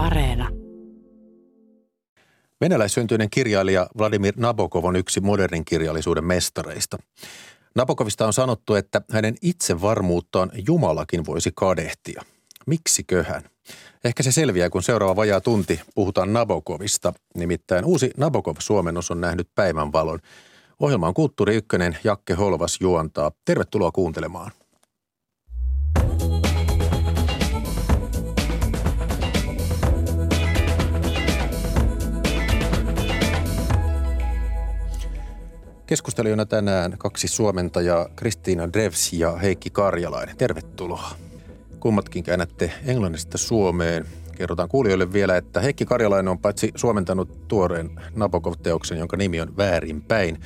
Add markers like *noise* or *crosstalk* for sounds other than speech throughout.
Areena. Venäläissyntyinen kirjailija Vladimir Nabokov on yksi modernin kirjallisuuden mestareista. Nabokovista on sanottu, että hänen itsevarmuuttaan Jumalakin voisi kadehtia. Miksiköhän? Ehkä se selviää, kun seuraava vajaa tunti puhutaan Nabokovista. Nimittäin uusi Nabokov-suomennos on nähnyt päivänvalon. Ohjelma on Kulttuuri Ykkönen, Jakke Holvas juontaa. Tervetuloa kuuntelemaan. Keskustelijoina tänään kaksi suomentajaa, Kristiina Drevs ja Heikki Karjalainen. Tervetuloa. Kummatkin käännätte englannista Suomeen. Kerrotaan kuulijoille vielä, että Heikki Karjalainen on paitsi suomentanut tuoreen Nabokov-teoksen, jonka nimi on Väärinpäin.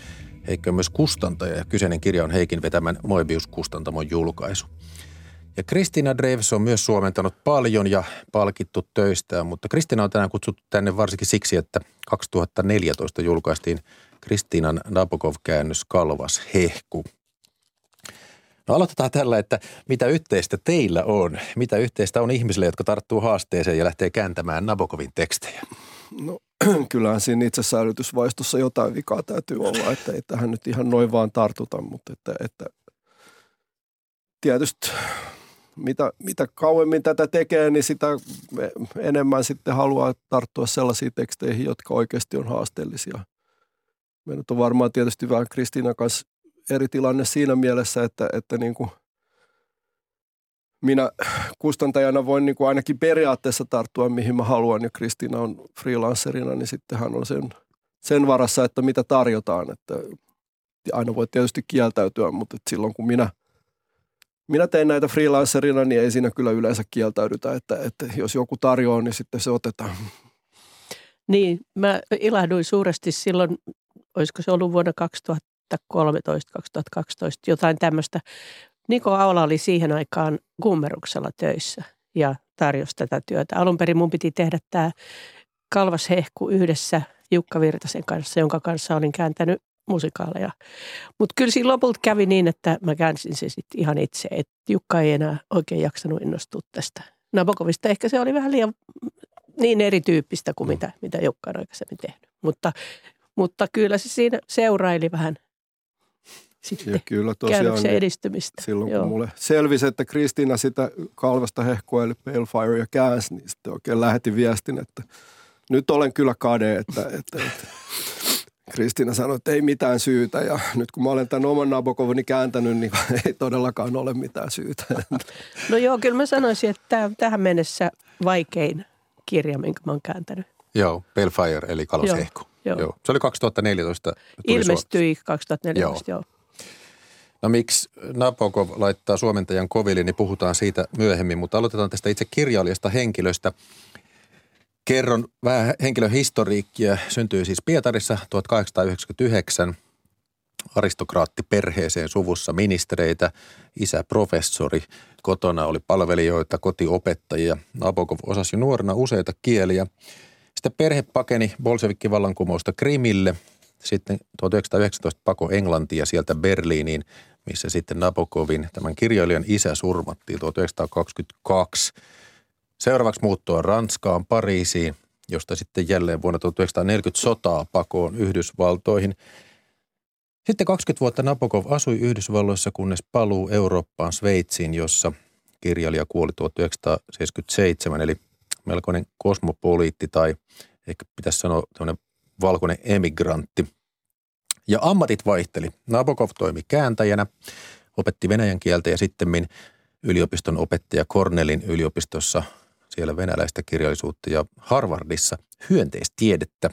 Heikki on myös kustantaja ja kyseinen kirja on Heikin vetämän Moebius-kustantamon julkaisu. Ja Kristina Dreves on myös suomentanut paljon ja palkittu töistään, mutta Kristina on tänään kutsuttu tänne varsinkin siksi, että 2014 julkaistiin Kristiinan Nabokov-käännös Kalvas hehku. No aloitetaan tällä, että mitä yhteistä teillä on? Mitä yhteistä on ihmisille, jotka tarttuu haasteeseen ja lähtee kääntämään Nabokovin tekstejä? No *clears throat* kyllähän siinä itse säilytysvaistossa jotain vikaa täytyy olla, että ei tähän nyt ihan noin vaan tartuta, mutta että, että tietysti mitä, mitä kauemmin tätä tekee, niin sitä enemmän sitten haluaa tarttua sellaisiin teksteihin, jotka oikeasti on haasteellisia. Meidän on varmaan tietysti vähän Kristiina kanssa eri tilanne siinä mielessä, että, että niin kuin minä kustantajana voin niin kuin ainakin periaatteessa tarttua mihin mä haluan ja Kristiina on freelancerina, niin sitten hän on sen, sen varassa, että mitä tarjotaan. Että aina voi tietysti kieltäytyä, mutta silloin kun minä, minä teen näitä freelancerina, niin ei siinä kyllä yleensä kieltäydytä, että, että jos joku tarjoaa, niin sitten se otetaan. Niin, mä ilahduin suuresti silloin, olisiko se ollut vuonna 2000 2013-2012, jotain tämmöistä. Niko Aula oli siihen aikaan kummeruksella töissä ja tarjosi tätä työtä. Alun perin mun piti tehdä tämä Kalvas Hehku yhdessä Jukka Virtasen kanssa, jonka kanssa olin kääntänyt musikaaleja. Mutta kyllä siinä lopulta kävi niin, että mä käänsin se sitten ihan itse, että Jukka ei enää oikein jaksanut innostua tästä Nabokovista. Ehkä se oli vähän liian niin erityyppistä kuin mitä, mitä Jukka on aikaisemmin tehnyt. Mutta, mutta kyllä se siinä seuraili vähän sitten ja kyllä tosiaan, niin edistymistä. Silloin Joo. kun mulle selvisi, että Kristiina sitä kalvasta hehkua eli Palefire ja käänsi, niin sitten oikein lähetin viestin, että nyt olen kyllä kade, että, että, että Kristiina sanoi, että ei mitään syytä ja nyt kun mä olen tämän oman Nabokovani kääntänyt, niin *laughs* ei todellakaan ole mitään syytä. *laughs* No joo, kyllä mä sanoisin, että tämä on tähän mennessä vaikein kirja, minkä mä oon kääntänyt. Joo, Balefire eli Kalosehku. Joo, joo. joo. Se oli 2014. Ilmestyi 2014, joo. joo. No miksi Nabokov laittaa suomentajan koville, niin puhutaan siitä myöhemmin, mutta aloitetaan tästä itse kirjailijasta henkilöstä. Kerron vähän henkilön historiikkia. Syntyi siis Pietarissa 1899 aristokraattiperheeseen suvussa ministereitä, isä professori, kotona oli palvelijoita, kotiopettajia. Nabokov osasi nuorena useita kieliä. Sitten perhe pakeni Bolshevikki-vallankumousta Krimille, sitten 1919 pako Englantiin ja sieltä Berliiniin missä sitten Nabokovin, tämän kirjailijan isä, surmattiin 1922. Seuraavaksi muuttua Ranskaan, Pariisiin, josta sitten jälleen vuonna 1940 sotaa pakoon Yhdysvaltoihin. Sitten 20 vuotta Nabokov asui Yhdysvalloissa, kunnes paluu Eurooppaan Sveitsiin, jossa kirjailija kuoli 1977, eli melkoinen kosmopoliitti tai ehkä pitäisi sanoa valkoinen emigrantti – ja ammatit vaihteli. Nabokov toimi kääntäjänä, opetti venäjän kieltä ja sitten yliopiston opettaja Cornellin yliopistossa siellä venäläistä kirjallisuutta ja Harvardissa hyönteistiedettä.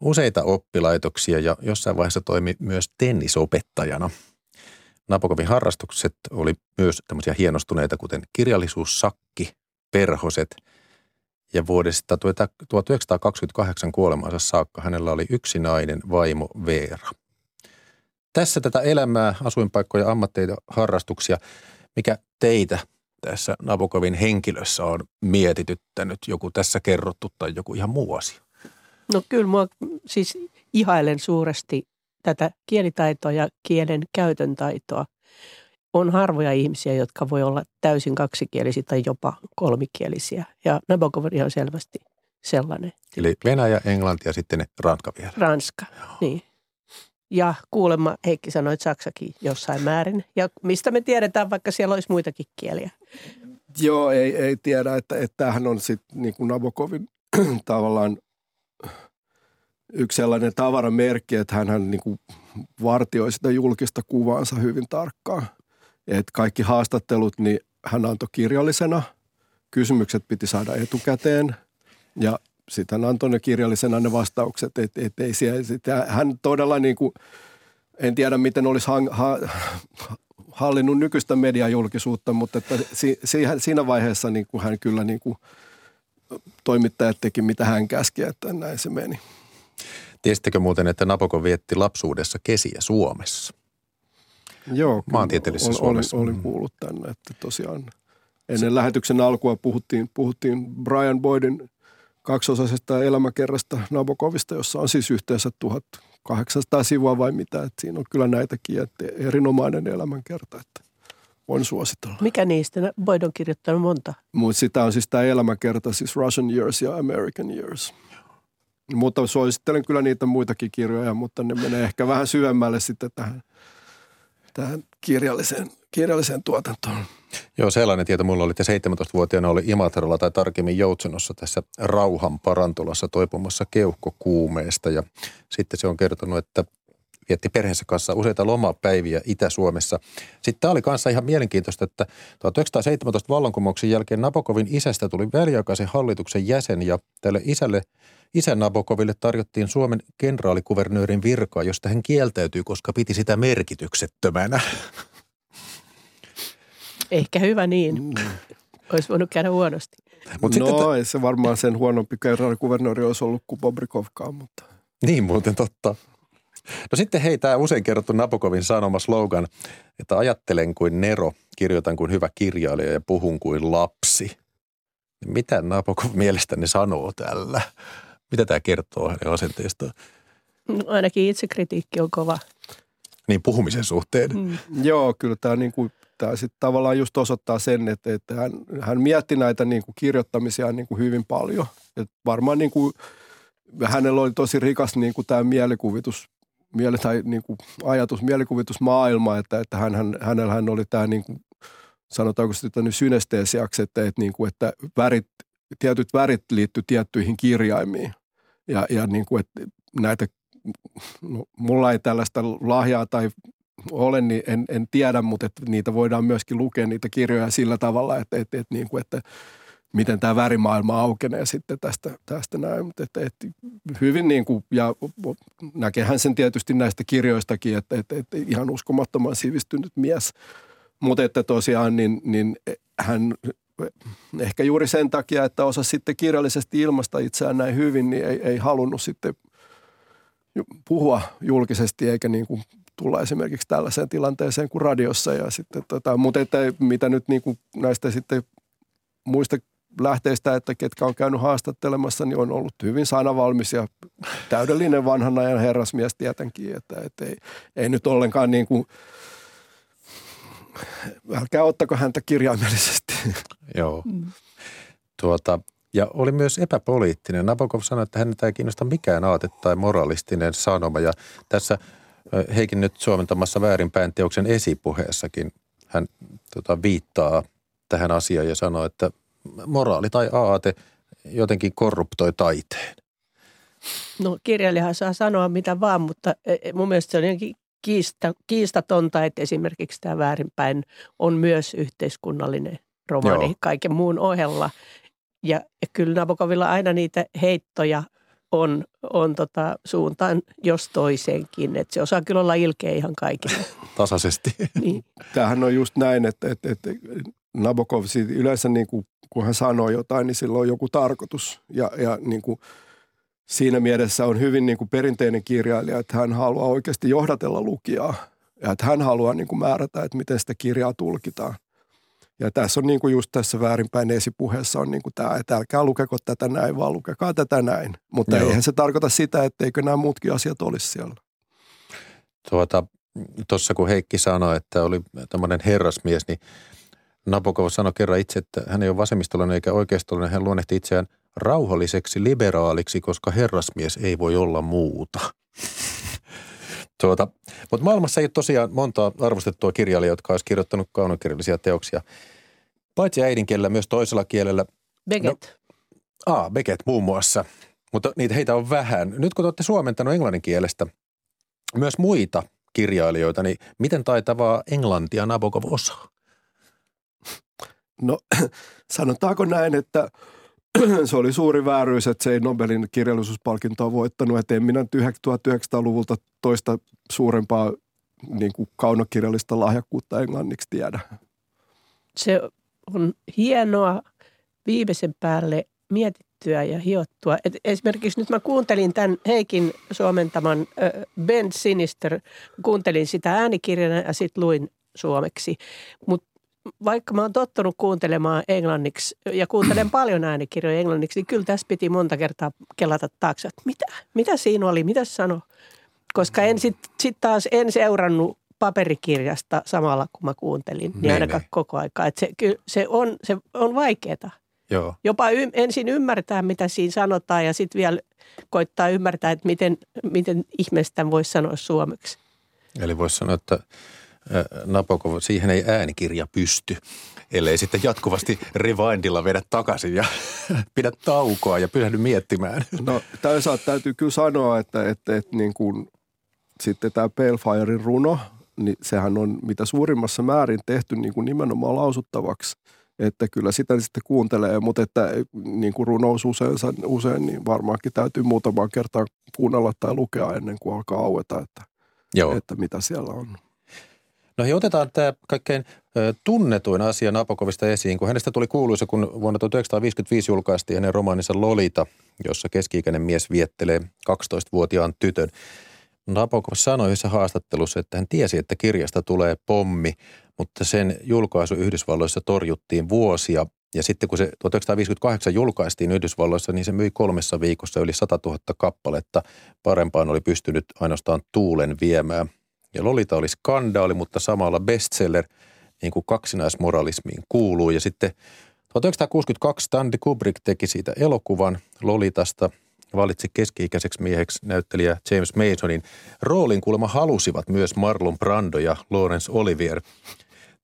Useita oppilaitoksia ja jossain vaiheessa toimi myös tennisopettajana. Nabokovin harrastukset oli myös tämmöisiä hienostuneita, kuten kirjallisuussakki, perhoset – ja vuodesta 1928 kuolemaansa saakka hänellä oli yksi nainen vaimo Veera. Tässä tätä elämää, asuinpaikkoja, ammatteita, harrastuksia. Mikä teitä tässä Nabokovin henkilössä on mietityttänyt? Joku tässä kerrottu tai joku ihan muu asia? No kyllä mua siis ihailen suuresti tätä kielitaitoa ja kielen käytön taitoa. On harvoja ihmisiä, jotka voi olla täysin kaksikielisiä tai jopa kolmikielisiä. Ja Nabokov on selvästi sellainen. Eli Venäjä, Englanti ja sitten Ranska vielä. Ranska, niin. Ja kuulemma Heikki sanoi, että Saksakin jossain määrin. Ja mistä me tiedetään, vaikka siellä olisi muitakin kieliä? Joo, ei, ei tiedä, että, että tämähän on sitten niin kuin Nabokovin *clears throat* tavallaan yksi sellainen tavaramerkki, että hän niin kuin vartioi sitä julkista kuvaansa hyvin tarkkaan. Et kaikki haastattelut, niin hän antoi kirjallisena. Kysymykset piti saada etukäteen ja sitten hän antoi ne kirjallisena ne vastaukset. Et, et ei siellä, sit, hän todella niin kuin, en tiedä miten olisi hang, ha, hallinnut nykyistä mediajulkisuutta, mutta että si, siinä vaiheessa niin kuin hän kyllä niin kuin toimittajat teki mitä hän käski, että näin se meni. Tiesittekö muuten, että Napoko vietti lapsuudessa kesiä Suomessa? Joo, maantieteellisessä Suomessa. Olin, olin mm. kuullut tänne, että tosiaan ennen se... lähetyksen alkua puhuttiin, puhuttiin Brian Boydin kaksosaisesta elämäkerrasta Nabokovista, jossa on siis yhteensä 1800 sivua vai mitä. Että siinä on kyllä näitäkin, että erinomainen elämänkerta, että voin suositella. Mikä niistä? Boyd on kirjoittanut monta. Mutta sitä on siis tämä elämäkerta, siis Russian Years ja American Years. Mutta suosittelen kyllä niitä muitakin kirjoja, mutta ne menee ehkä vähän syvemmälle sitten tähän, tähän kirjalliseen, kirjalliseen tuotantoon. Joo, sellainen tieto mulla oli, että 17-vuotiaana oli Imatralla tai tarkemmin Joutsenossa tässä rauhan parantolassa toipumassa keuhkokuumeesta. Ja sitten se on kertonut, että vietti perheensä kanssa useita lomapäiviä Itä-Suomessa. Sitten tämä oli kanssa ihan mielenkiintoista, että 1917 vallankumouksen jälkeen Nabokovin isästä tuli väliaikaisen hallituksen jäsen ja tälle isälle, isän Nabokoville tarjottiin Suomen kenraalikuvernöörin virkaa, josta hän kieltäytyi, koska piti sitä merkityksettömänä. Ehkä hyvä niin. Mm. Olisi voinut käydä huonosti. Mut no sitten, ei se varmaan sen huonompi kenraalikuvernööri olisi ollut kuin Bobrikovkaan, mutta... Niin muuten totta. No sitten hei, tämä usein kerrottu Nabokovin sanoma slogan, että ajattelen kuin Nero, kirjoitan kuin hyvä kirjailija ja puhun kuin lapsi. Mitä Nabokov mielestäni sanoo tällä? Mitä tämä kertoo hänen asenteestaan? No, ainakin itsekritiikki on kova. Niin puhumisen suhteen. Mm. Joo, kyllä tämä, niin kuin, tämä sitten tavallaan just osoittaa sen, että, että hän, hän mietti näitä niin kuin kirjoittamisia niin kuin hyvin paljon. Et varmaan niin kuin, hänellä oli tosi rikas niin kuin tämä mielikuvitus miele, tai niin kuin ajatus, mielikuvitusmaailma, että, että hän, hän, hänellä hän oli tämä niin kuin, sanotaanko sitä nyt synesteesiaksi, että, että, niin kuin, että värit, tietyt värit liittyy tiettyihin kirjaimiin. Ja, ja niin kuin, että näitä, no, mulla ei tällaista lahjaa tai ole, niin en, en tiedä, mutta että niitä voidaan myöskin lukea niitä kirjoja sillä tavalla, että, että, että, niin kuin, että miten tämä värimaailma aukenee sitten tästä, tästä näin. Mutta että, että hyvin niin kuin, ja näkehän sen tietysti näistä kirjoistakin, että, että, että ihan uskomattoman sivistynyt mies. Mutta että tosiaan niin, niin hän ehkä juuri sen takia, että osa sitten kirjallisesti ilmasta itseään näin hyvin, niin ei, ei halunnut sitten puhua julkisesti eikä niin kuin tulla esimerkiksi tällaiseen tilanteeseen kuin radiossa. Ja sitten tota, mutta että mitä nyt niin kuin näistä sitten muista lähteistä, että ketkä on käynyt haastattelemassa, niin on ollut hyvin sanavalmis ja täydellinen vanhan ajan herrasmies tietenkin, että, että ei, ei nyt ollenkaan niin kuin, älkää ottako häntä kirjaimellisesti. Joo. Mm. Tuota, ja oli myös epäpoliittinen. Nabokov sanoi, että häntä ei kiinnosta mikään aate tai moralistinen sanoma. Ja tässä Heikin nyt suomentamassa väärinpäin teoksen esipuheessakin hän tota, viittaa tähän asiaan ja sanoo, että moraali tai aate jotenkin korruptoi taiteen? No kirjailijahan saa sanoa mitä vaan, mutta e, e, mun mielestä se on jotenkin kiista, kiistatonta, että esimerkiksi tämä väärinpäin on myös yhteiskunnallinen romaani Joo. kaiken muun ohella. Ja, ja kyllä Nabokovilla aina niitä heittoja on, on tota suuntaan jos toiseenkin. Että se osaa kyllä olla ilkeä ihan kaikille. *laughs* Tasaisesti. Niin. Tämähän on just näin, että, että, että Nabokov yleensä niin kuin, kun hän sanoo jotain, niin sillä on joku tarkoitus. Ja, ja niin kuin, siinä mielessä on hyvin niin kuin perinteinen kirjailija, että hän haluaa oikeasti johdatella lukijaa. Ja että hän haluaa niin kuin määrätä, että miten sitä kirjaa tulkitaan. Ja tässä on niin kuin just tässä väärinpäin esipuheessa on niin kuin tämä, että älkää lukeko tätä näin, vaan lukekaa tätä näin. Mutta Joo. eihän se tarkoita sitä, etteikö nämä muutkin asiat olisi siellä. Tuota, tuossa kun Heikki sanoi, että oli tämmöinen herrasmies, niin Nabokov sanoi kerran itse, että hän ei ole vasemmistolainen eikä oikeistolainen. Hän luonnehti itseään rauhalliseksi liberaaliksi, koska herrasmies ei voi olla muuta. *laughs* tuota, mutta maailmassa ei ole tosiaan montaa arvostettua kirjailijaa, jotka olisi kirjoittanut kaunokirjallisia teoksia. Paitsi äidinkielellä myös toisella kielellä. Beckett. No, aa, Beckett muun muassa. Mutta niitä heitä on vähän. Nyt kun te olette suomentanut englannin kielestä myös muita kirjailijoita, niin miten taitavaa englantia Nabokov osaa? No *clears throat* sanotaanko näin, että *clears throat* se oli suuri vääryys, että se ei Nobelin kirjallisuuspalkintoa voittanut. Että en minä 1900-luvulta toista suurempaa niin kuin kaunokirjallista lahjakkuutta englanniksi tiedä. Se on hienoa viimeisen päälle mietittyä ja hiottua. Et esimerkiksi nyt mä kuuntelin tämän Heikin suomentaman Ben Sinister, kuuntelin sitä äänikirjana ja sitten luin suomeksi. Mutta vaikka mä oon tottunut kuuntelemaan englanniksi ja kuuntelen *clears throat* paljon äänikirjoja englanniksi, niin kyllä tässä piti monta kertaa kelata taakse, että mitä, mitä siinä oli, mitä sano. Koska en sitten sit taas en seurannut paperikirjasta samalla, kun mä kuuntelin, niin, niin ainakaan ne. koko aikaa. Se, se on, se on vaikeaa. Joo. Jopa y, ensin ymmärtää, mitä siinä sanotaan ja sitten vielä koittaa ymmärtää, että miten, miten ihmeestä voisi sanoa suomeksi. Eli voisi sanoa, että Napokov, siihen ei äänikirja pysty, ellei sitten jatkuvasti rewindilla vedä takaisin ja *laughs* pidä taukoa ja pysähdy miettimään. No toisaalta täytyy kyllä sanoa, että, että, että niin kuin, sitten tämä Palefirein runo, niin sehän on mitä suurimmassa määrin tehty niin kuin nimenomaan lausuttavaksi. Että kyllä sitä sitten kuuntelee, mutta että niin kuin runous usein, usein niin varmaankin täytyy muutamaan kertaa kuunnella tai lukea ennen kuin alkaa aueta, että, Joo. että mitä siellä on. No hei, otetaan tämä kaikkein tunnetuin asia Napokovista esiin, kun hänestä tuli kuuluisa, kun vuonna 1955 julkaistiin hänen romaaninsa Lolita, jossa keski-ikäinen mies viettelee 12-vuotiaan tytön. Nabokov sanoi yhdessä haastattelussa, että hän tiesi, että kirjasta tulee pommi, mutta sen julkaisu Yhdysvalloissa torjuttiin vuosia. Ja sitten kun se 1958 julkaistiin Yhdysvalloissa, niin se myi kolmessa viikossa yli 100 000 kappaletta. Parempaan oli pystynyt ainoastaan tuulen viemään. Ja Lolita oli skandaali, mutta samalla bestseller, niin kuin kaksinaismoralismiin kuuluu. Ja sitten 1962 Stanley Kubrick teki siitä elokuvan Lolitasta – valitsi keski-ikäiseksi mieheksi näyttelijä James Masonin. Roolin kuulemma halusivat myös Marlon Brando ja Laurence Olivier.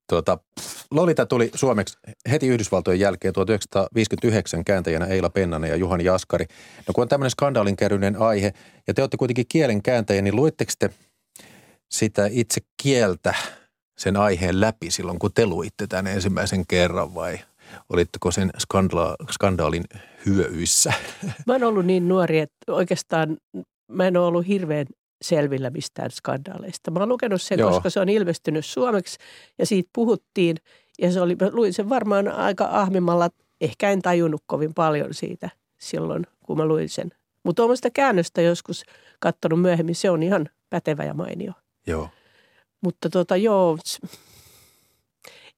Tuota, Lolita tuli suomeksi heti Yhdysvaltojen jälkeen 1959 kääntäjänä Eila Pennanen ja Juhan Jaskari. No kun on tämmöinen skandaalinkäryinen aihe ja te olette kuitenkin kielen kääntäjä, niin luitteko te sitä itse kieltä sen aiheen läpi silloin, kun te luitte tämän ensimmäisen kerran vai olitteko sen skandala- skandaalin hyöyissä? *laughs* Mä oon ollut niin nuori, että oikeastaan mä en ole ollut hirveän selvillä mistään skandaaleista. Mä oon lukenut sen, Joo. koska se on ilmestynyt suomeksi ja siitä puhuttiin. Ja se oli, mä luin sen varmaan aika ahmimalla, ehkä en tajunnut kovin paljon siitä silloin, kun mä luin sen. Mutta olen sitä käännöstä joskus katsonut myöhemmin, se on ihan pätevä ja mainio. Joo. Mutta tota, joo,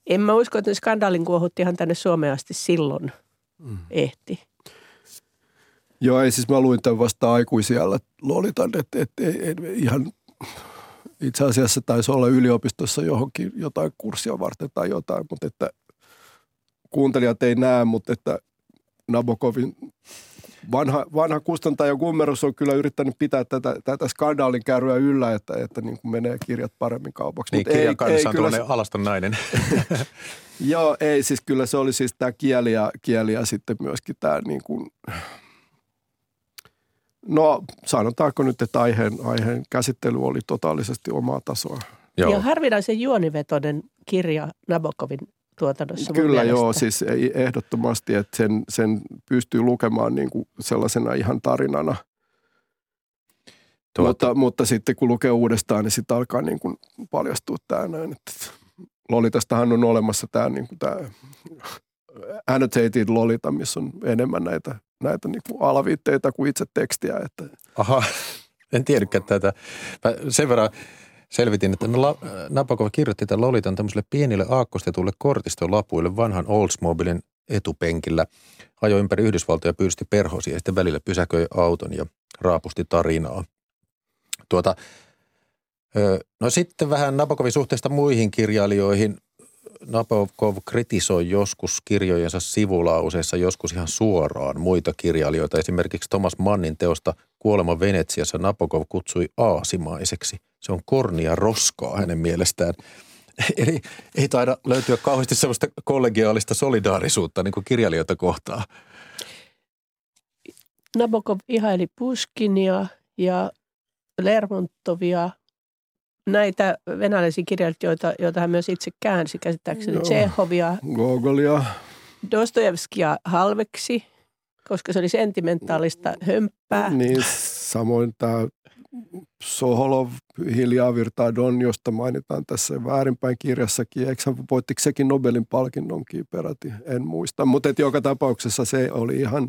en mä usko, että skandaalin kuohutti ihan tänne Suomeen asti silloin mm. ehti. Joo, ei siis mä luin tämän vasta aikuisiellä Lolitan, että et, et, et, ihan itse asiassa taisi olla yliopistossa johonkin jotain kurssia varten tai jotain, mutta että kuuntelijat ei näe, mutta että Nabokovin vanha, vanha kustantaja Gummerus on kyllä yrittänyt pitää tätä, tätä skandaalin kärryä yllä, että, että niin kuin menee kirjat paremmin kaupaksi. Niin, kirjan kannessa on kyllä... alaston nainen. *laughs* Joo, ei siis kyllä se oli siis tämä kieli ja, kieli ja sitten myöskin tämä niin kuin, no sanotaanko nyt, että aiheen, aiheen käsittely oli totaalisesti omaa tasoa. Joo. Ja harvinaisen juonivetoinen kirja Nabokovin tuotannossa. Kyllä joo, siis ehdottomasti, että sen, sen pystyy lukemaan niin kuin sellaisena ihan tarinana. Tuota. Mutta, mutta sitten kun lukee uudestaan, niin sitten alkaa niin kuin paljastua tämä näin. Että Lolitastahan on olemassa tämä, niin kuin tämä annotated Lolita, missä on enemmän näitä, näitä niin kuin alaviitteitä kuin itse tekstiä. Että. Aha, en tiedäkään tätä. Mä sen verran selvitin, että Napakov kirjoitti tämän Lolitan tämmöiselle pienille aakkostetulle kortistolapuille vanhan Oldsmobilen etupenkillä. Ajoi ympäri Yhdysvaltoja ja pyysti perhosia ja sitten välillä pysäköi auton ja raapusti tarinaa. Tuota, No sitten vähän Nabokovin suhteesta muihin kirjailijoihin. Nabokov kritisoi joskus kirjojensa sivulauseissa joskus ihan suoraan muita kirjailijoita. Esimerkiksi Thomas Mannin teosta Kuolema Venetsiassa Nabokov kutsui aasimaiseksi. Se on kornia roskaa hänen mielestään. Eli ei taida löytyä kauheasti sellaista kollegiaalista solidaarisuutta niin kuin kirjailijoita kohtaan. Nabokov ihaili Puskinia ja Lermontovia, näitä venäläisiä kirjailijoita, joita hän myös itse käänsi käsittääkseni, no, Tsehovia, Gogolia, Dostojevskia halveksi, koska se oli sentimentaalista hömppää. Niin, samoin tämä Soholov hiljaa virtaa Don, josta mainitaan tässä väärinpäin kirjassakin. Eikö voittiko sekin Nobelin palkinnonkin peräti? En muista. Mutta joka tapauksessa se oli ihan,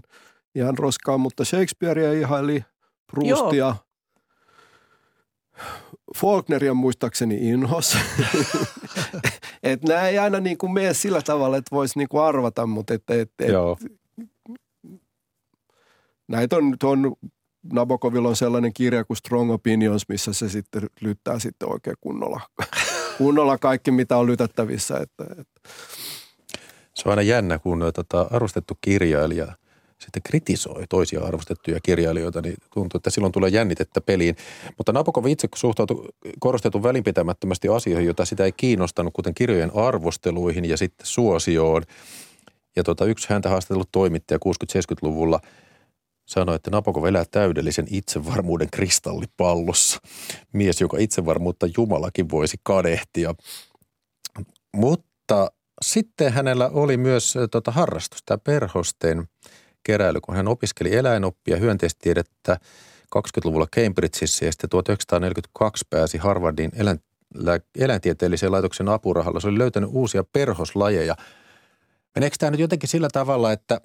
ihan roskaa. Mutta Shakespearea ihaili, Proustia, Joo. Faulkneria muistaakseni inhos. *laughs* nämä ei aina niin kuin mene sillä tavalla, että voisi niin kuin arvata, mutta et, et, et, Joo. näitä on, on Nabokovilla on sellainen kirja kuin Strong Opinions, missä se sitten lyttää sitten oikein kunnolla, *laughs* kunnolla kaikki, mitä on lytättävissä. Että, että. Se on aina jännä, kun tota, arvostettu kirjailija sitten kritisoi toisia arvostettuja kirjailijoita, niin tuntuu, että silloin tulee jännitettä peliin. Mutta Nabokov itse suhtautui korostetun välinpitämättömästi asioihin, joita sitä ei kiinnostanut, kuten kirjojen arvosteluihin ja sitten suosioon. Ja tota, yksi häntä haastatellut toimittaja 60-70-luvulla – sanoi, että Nabokov elää täydellisen itsevarmuuden kristallipallossa. Mies, joka itsevarmuutta Jumalakin voisi kadehtia. Mutta sitten hänellä oli myös tota, harrastus, tämä perhosten keräily, kun hän opiskeli eläinoppia hyönteistiedettä 20-luvulla Cambridgeissa ja sitten 1942 pääsi Harvardin eläin, eläintieteellisen laitoksen apurahalla. Se oli löytänyt uusia perhoslajeja. Meneekö tämä nyt jotenkin sillä tavalla, että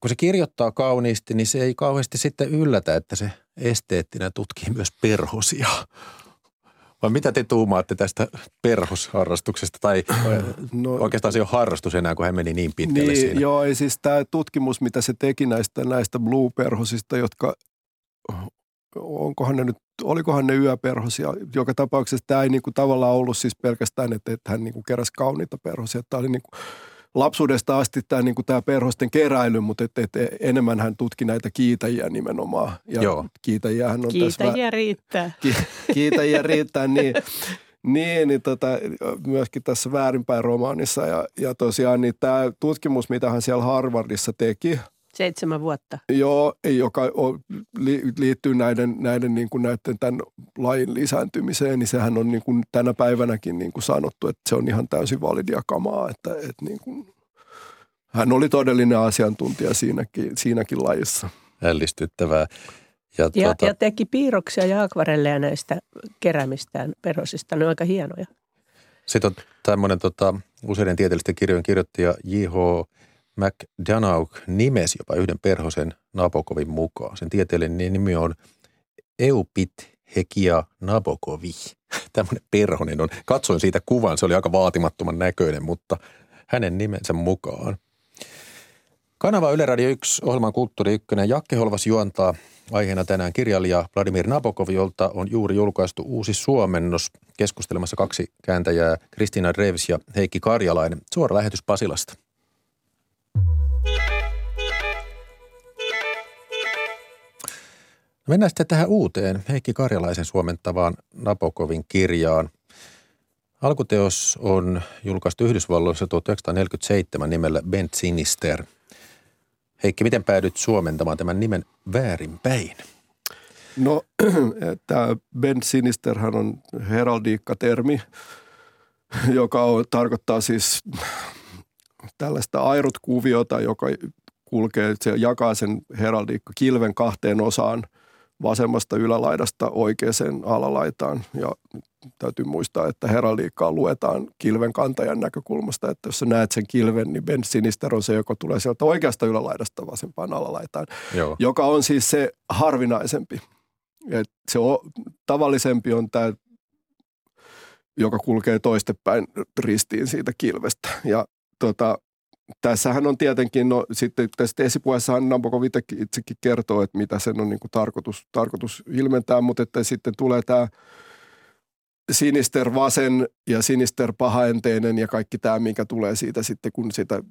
kun se kirjoittaa kauniisti, niin se ei kauheasti sitten yllätä, että se esteettinen tutkii myös perhosia. Vai mitä te tuumaatte tästä perhosharrastuksesta? Tai no, oikeastaan se ei ole harrastus enää, kun hän meni niin pitkälle niin, siinä. Joo, ei siis tämä tutkimus, mitä se teki näistä, näistä blue-perhosista, jotka onkohan ne nyt, olikohan ne yöperhosia. Joka tapauksessa tämä ei niinku tavallaan ollut siis pelkästään, että, että hän niinku keräsi kauniita perhosia. Tämä oli niinku lapsuudesta asti tämä, niin kuin tämä perhosten keräily, mutta et, et, enemmän hän tutki näitä kiitäjiä nimenomaan. Ja Joo. Kiitäjiä hän on Kiitäjiä tässä riittää. Ki, kiitäjiä riittää, niin, niin, niin tota, myöskin tässä väärinpäin romaanissa. Ja, ja tosiaan niin tämä tutkimus, mitä hän siellä Harvardissa teki – Seitsemän vuotta. Joo, joka liittyy näiden, näiden, niin kuin näiden tämän lain lisääntymiseen, niin sehän on niin kuin tänä päivänäkin niin kuin sanottu, että se on ihan täysin validia kamaa, että, että niin kuin, hän oli todellinen asiantuntija siinäkin, siinäkin lajissa. Ällistyttävää. Ja, ja, tuota... ja teki piirroksia ja akvarelleja näistä keräämistään perhosista. Ne on aika hienoja. Sitten on tämmöinen tota, useiden tieteellisten kirjojen kirjoittaja J.H. McDonough nimesi jopa yhden perhosen Nabokovin mukaan. Sen tieteellinen nimi on Eupit Hekia Nabokovi. *laughs* Tämmöinen perhonen on. Katsoin siitä kuvan, se oli aika vaatimattoman näköinen, mutta hänen nimensä mukaan. Kanava Yle Radio 1, ohjelman Kulttuuri 1. Jakke Holvas juontaa aiheena tänään kirjailija Vladimir Nabokov, jolta on juuri julkaistu uusi suomennos. Keskustelemassa kaksi kääntäjää, Kristina Revs ja Heikki Karjalainen. Suora lähetys Pasilasta. Mennään sitten tähän uuteen Heikki Karjalaisen suomentavaan Napokovin kirjaan. Alkuteos on julkaistu Yhdysvalloissa 1947 nimellä Bent Sinister. Heikki, miten päädyt suomentamaan tämän nimen väärinpäin? No, *clears throat* tämä Ben Sinisterhän on heraldiikkatermi, joka on, tarkoittaa siis tällaista airut-kuviota, joka kulkee, se jakaa sen heraldiikka kilven kahteen osaan – vasemmasta ylälaidasta oikeaan alalaitaan. Ja täytyy muistaa, että heraldiikkaa luetaan kilven kantajan näkökulmasta, että jos sä näet sen kilven, niin Ben Sinister on se, joka tulee sieltä oikeasta ylälaidasta vasempaan alalaitaan, Joo. joka on siis se harvinaisempi. Et se on, tavallisempi on tämä, joka kulkee toistepäin ristiin siitä kilvestä. Ja tota, tässähän on tietenkin, no sitten tästä esipuheessahan Nabokov itsekin kertoo, että mitä sen on niin kuin tarkoitus, tarkoitus ilmentää, mutta että sitten tulee tämä Sinister vasen ja Sinister pahaenteinen ja kaikki tämä, mikä tulee siitä sitten, kun sitä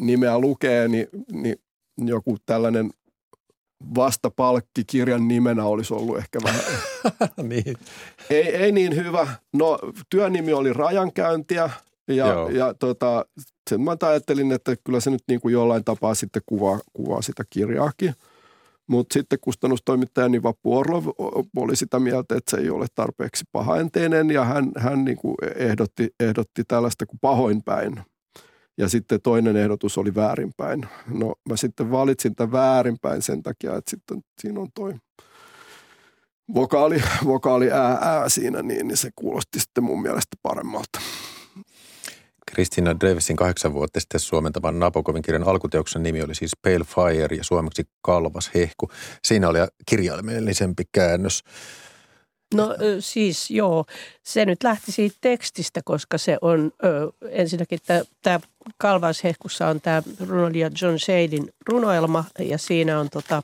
nimeä lukee, niin, niin joku tällainen vastapalkki kirjan nimenä olisi ollut ehkä vähän. *laughs* niin. ei, ei niin hyvä. No työnimi oli Rajankäyntiä ja, ja tota, sen mä ajattelin, että kyllä se nyt niin kuin jollain tapaa sitten kuvaa, kuvaa sitä kirjaakin. Mutta sitten kustannustoimittaja Vappu Orlov oli sitä mieltä, että se ei ole tarpeeksi pahaenteinen ja hän, hän niin kuin ehdotti, ehdotti tällaista kuin pahoinpäin. Ja sitten toinen ehdotus oli väärinpäin. No mä sitten valitsin tämän väärinpäin sen takia, että sitten siinä on toi vokaali, vokaali ää, ää siinä, niin, niin se kuulosti sitten mun mielestä paremmalta. Kristina Drevesin kahdeksan vuotta sitten suomentaman Nabokovin kirjan alkuteoksen nimi oli siis Pale Fire ja suomeksi Kalvas hehku. Siinä oli kirjaimellisempi käännös. No siis joo, se nyt lähti siitä tekstistä, koska se on ö, ensinnäkin tämä Kalvashehkussa on tämä runoilija John Shadin runoelma ja siinä on tota,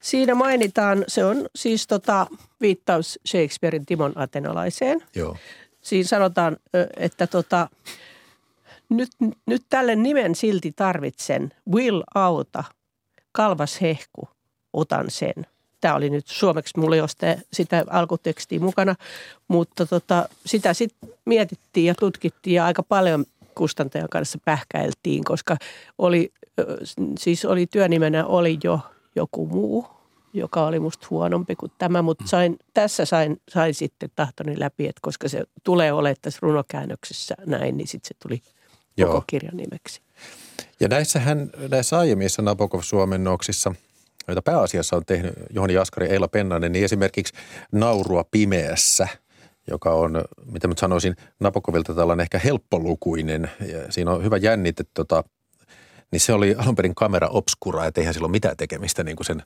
siinä mainitaan, se on siis tota, viittaus Shakespearein Timon Atenalaiseen. Joo. Siinä sanotaan, että tota, nyt, nyt tälle nimen silti tarvitsen. Will auta, kalvas hehku, otan sen. Tämä oli nyt suomeksi, mulla ei ole sitä, sitä alkutekstiä mukana, mutta tota, sitä sitten mietittiin ja tutkittiin ja aika paljon kustantajan kanssa pähkäiltiin, koska oli, siis oli työnimenä oli jo joku muu joka oli musta huonompi kuin tämä, mutta sain, tässä sain, sain sitten tahtoni läpi, että koska se tulee olemaan tässä runokäännöksessä näin, niin sitten se tuli Joo. koko kirjan nimeksi. Ja näissähän, näissä aiemmissa Nabokov-suomennoksissa, joita pääasiassa on tehnyt Johani Jaskari Eila Pennanen, niin esimerkiksi Naurua pimeässä, joka on, mitä mä sanoisin, Nabokovilta tällainen ehkä helppolukuinen. Ja siinä on hyvä jännite, tota, niin se oli alun perin kamera obscura, että eihän sillä ole mitään tekemistä niin kuin sen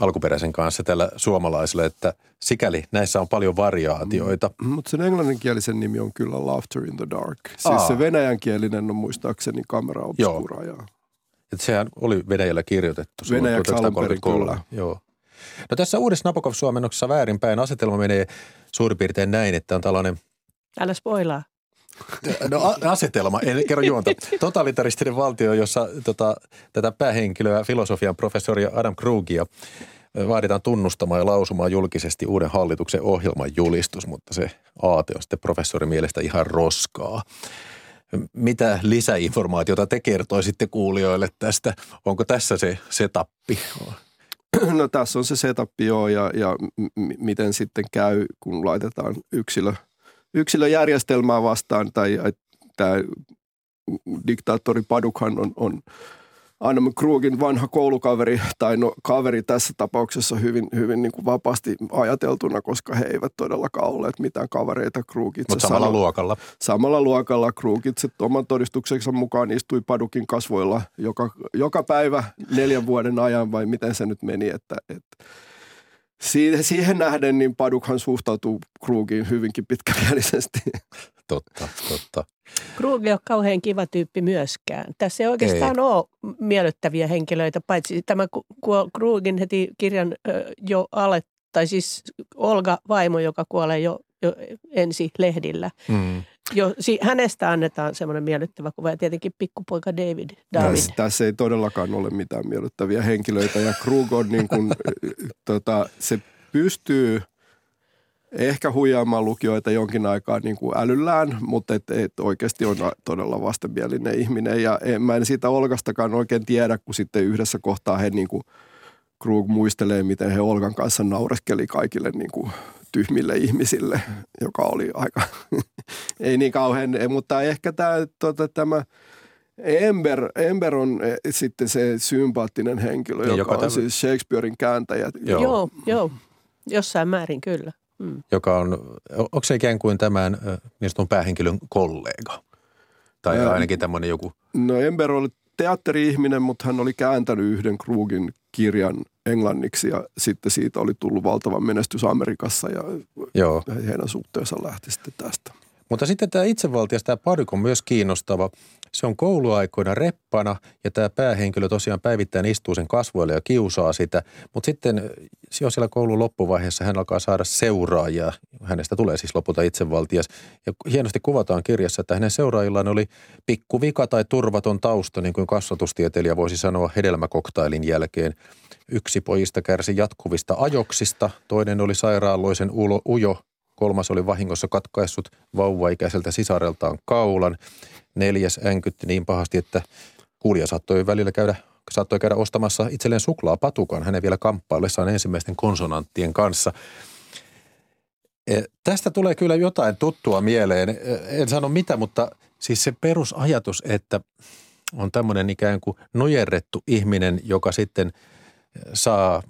alkuperäisen kanssa tällä suomalaisella, että sikäli näissä on paljon variaatioita. Mm, mutta sen englanninkielisen nimi on kyllä Laughter in the Dark. Siis Aa. se venäjänkielinen on muistaakseni Camera Obscura. Joo. Ja... Et sehän oli Venäjällä kirjoitettu. Venäjäksi alun perin kyllä. Joo. No tässä uudessa Nabokov-suomennoksessa väärinpäin asetelma menee suurin piirtein näin, että on tällainen – Älä spoilaa. No asetelma, en kerro juonta. Totalitaristinen valtio, jossa tota, tätä päähenkilöä, filosofian professori Adam Krugia, vaaditaan tunnustamaan ja lausumaan julkisesti uuden hallituksen ohjelman julistus, mutta se aate on sitten professorin mielestä ihan roskaa. Mitä lisäinformaatiota te kertoisitte kuulijoille tästä? Onko tässä se setappi? No tässä on se setappi joo ja, ja m- miten sitten käy, kun laitetaan yksilö – yksilöjärjestelmää vastaan tai tämä diktaattori Padukhan on, on Anna Krugin vanha koulukaveri, tai no kaveri tässä tapauksessa hyvin, hyvin niin kuin vapaasti ajateltuna, koska he eivät todellakaan olleet mitään kavereita Krugitse. Mutta samalla sano, luokalla. Samalla luokalla Krugitse oman todistuksensa mukaan istui Padukin kasvoilla joka, joka päivä neljän vuoden ajan, vai miten se nyt meni, että, että siihen nähden niin Padukhan suhtautuu Krugiin hyvinkin pitkämielisesti. Totta, totta. Krug ei ole kauhean kiva tyyppi myöskään. Tässä ei oikeastaan ei. ole miellyttäviä henkilöitä, paitsi tämä Krugin heti kirjan jo alle, tai siis Olga vaimo, joka kuolee jo, jo ensi lehdillä. Mm jo, si, hänestä annetaan semmoinen miellyttävä kuva ja tietenkin pikkupoika David. David. Tässä, tässä ei todellakaan ole mitään miellyttäviä henkilöitä ja Krug on niin kuin, *laughs* tota, se pystyy ehkä huijaamaan lukijoita jonkin aikaa niin kuin älyllään, mutta et, et oikeasti on todella vastenmielinen ihminen ja en, mä en siitä Olgastakaan oikein tiedä, kun sitten yhdessä kohtaa he niin kuin Krug muistelee, miten he Olgan kanssa naureskeli kaikille niin kuin tyhmille ihmisille, joka oli aika, *laughs* ei niin kauhean, mutta ehkä tämä, tuota, tämä Ember, Ember on eh, sitten se sympaattinen henkilö, niin, joka, joka on siis Shakespearein kääntäjä. Joo, joo, joo. jossain määrin kyllä. Mm. Joka on, onko se ikään kuin tämän niin sanotun päähenkilön kollega? Tai ja, ainakin tämmöinen joku... No Ember oli teatteri-ihminen, mutta hän oli kääntänyt yhden Krugin kirjan englanniksi ja sitten siitä oli tullut valtava menestys Amerikassa ja Joo. heidän suhteensa lähti sitten tästä. Mutta sitten tämä itsevaltias, tämä Paduk on myös kiinnostava. Se on kouluaikoina reppana ja tämä päähenkilö tosiaan päivittäin istuu sen kasvoille ja kiusaa sitä. Mutta sitten jo siellä koulun loppuvaiheessa hän alkaa saada seuraajia. Hänestä tulee siis lopulta itsevaltias. Ja hienosti kuvataan kirjassa, että hänen seuraajillaan oli pikkuvika tai turvaton tausta, niin kuin kasvatustieteilijä voisi sanoa hedelmäkoktailin jälkeen. Yksi pojista kärsi jatkuvista ajoksista, toinen oli sairaaloisen ujo, kolmas oli vahingossa katkaissut vauvaikäiseltä sisareltaan kaulan, neljäs änkytti niin pahasti, että kuulija saattoi välillä käydä saattoi käydä ostamassa itselleen suklaapatukan hänen vielä kamppaillessaan ensimmäisten konsonanttien kanssa. E, tästä tulee kyllä jotain tuttua mieleen. E, en sano mitä, mutta siis se perusajatus, että on tämmöinen ikään kuin nujerrettu ihminen, joka sitten saa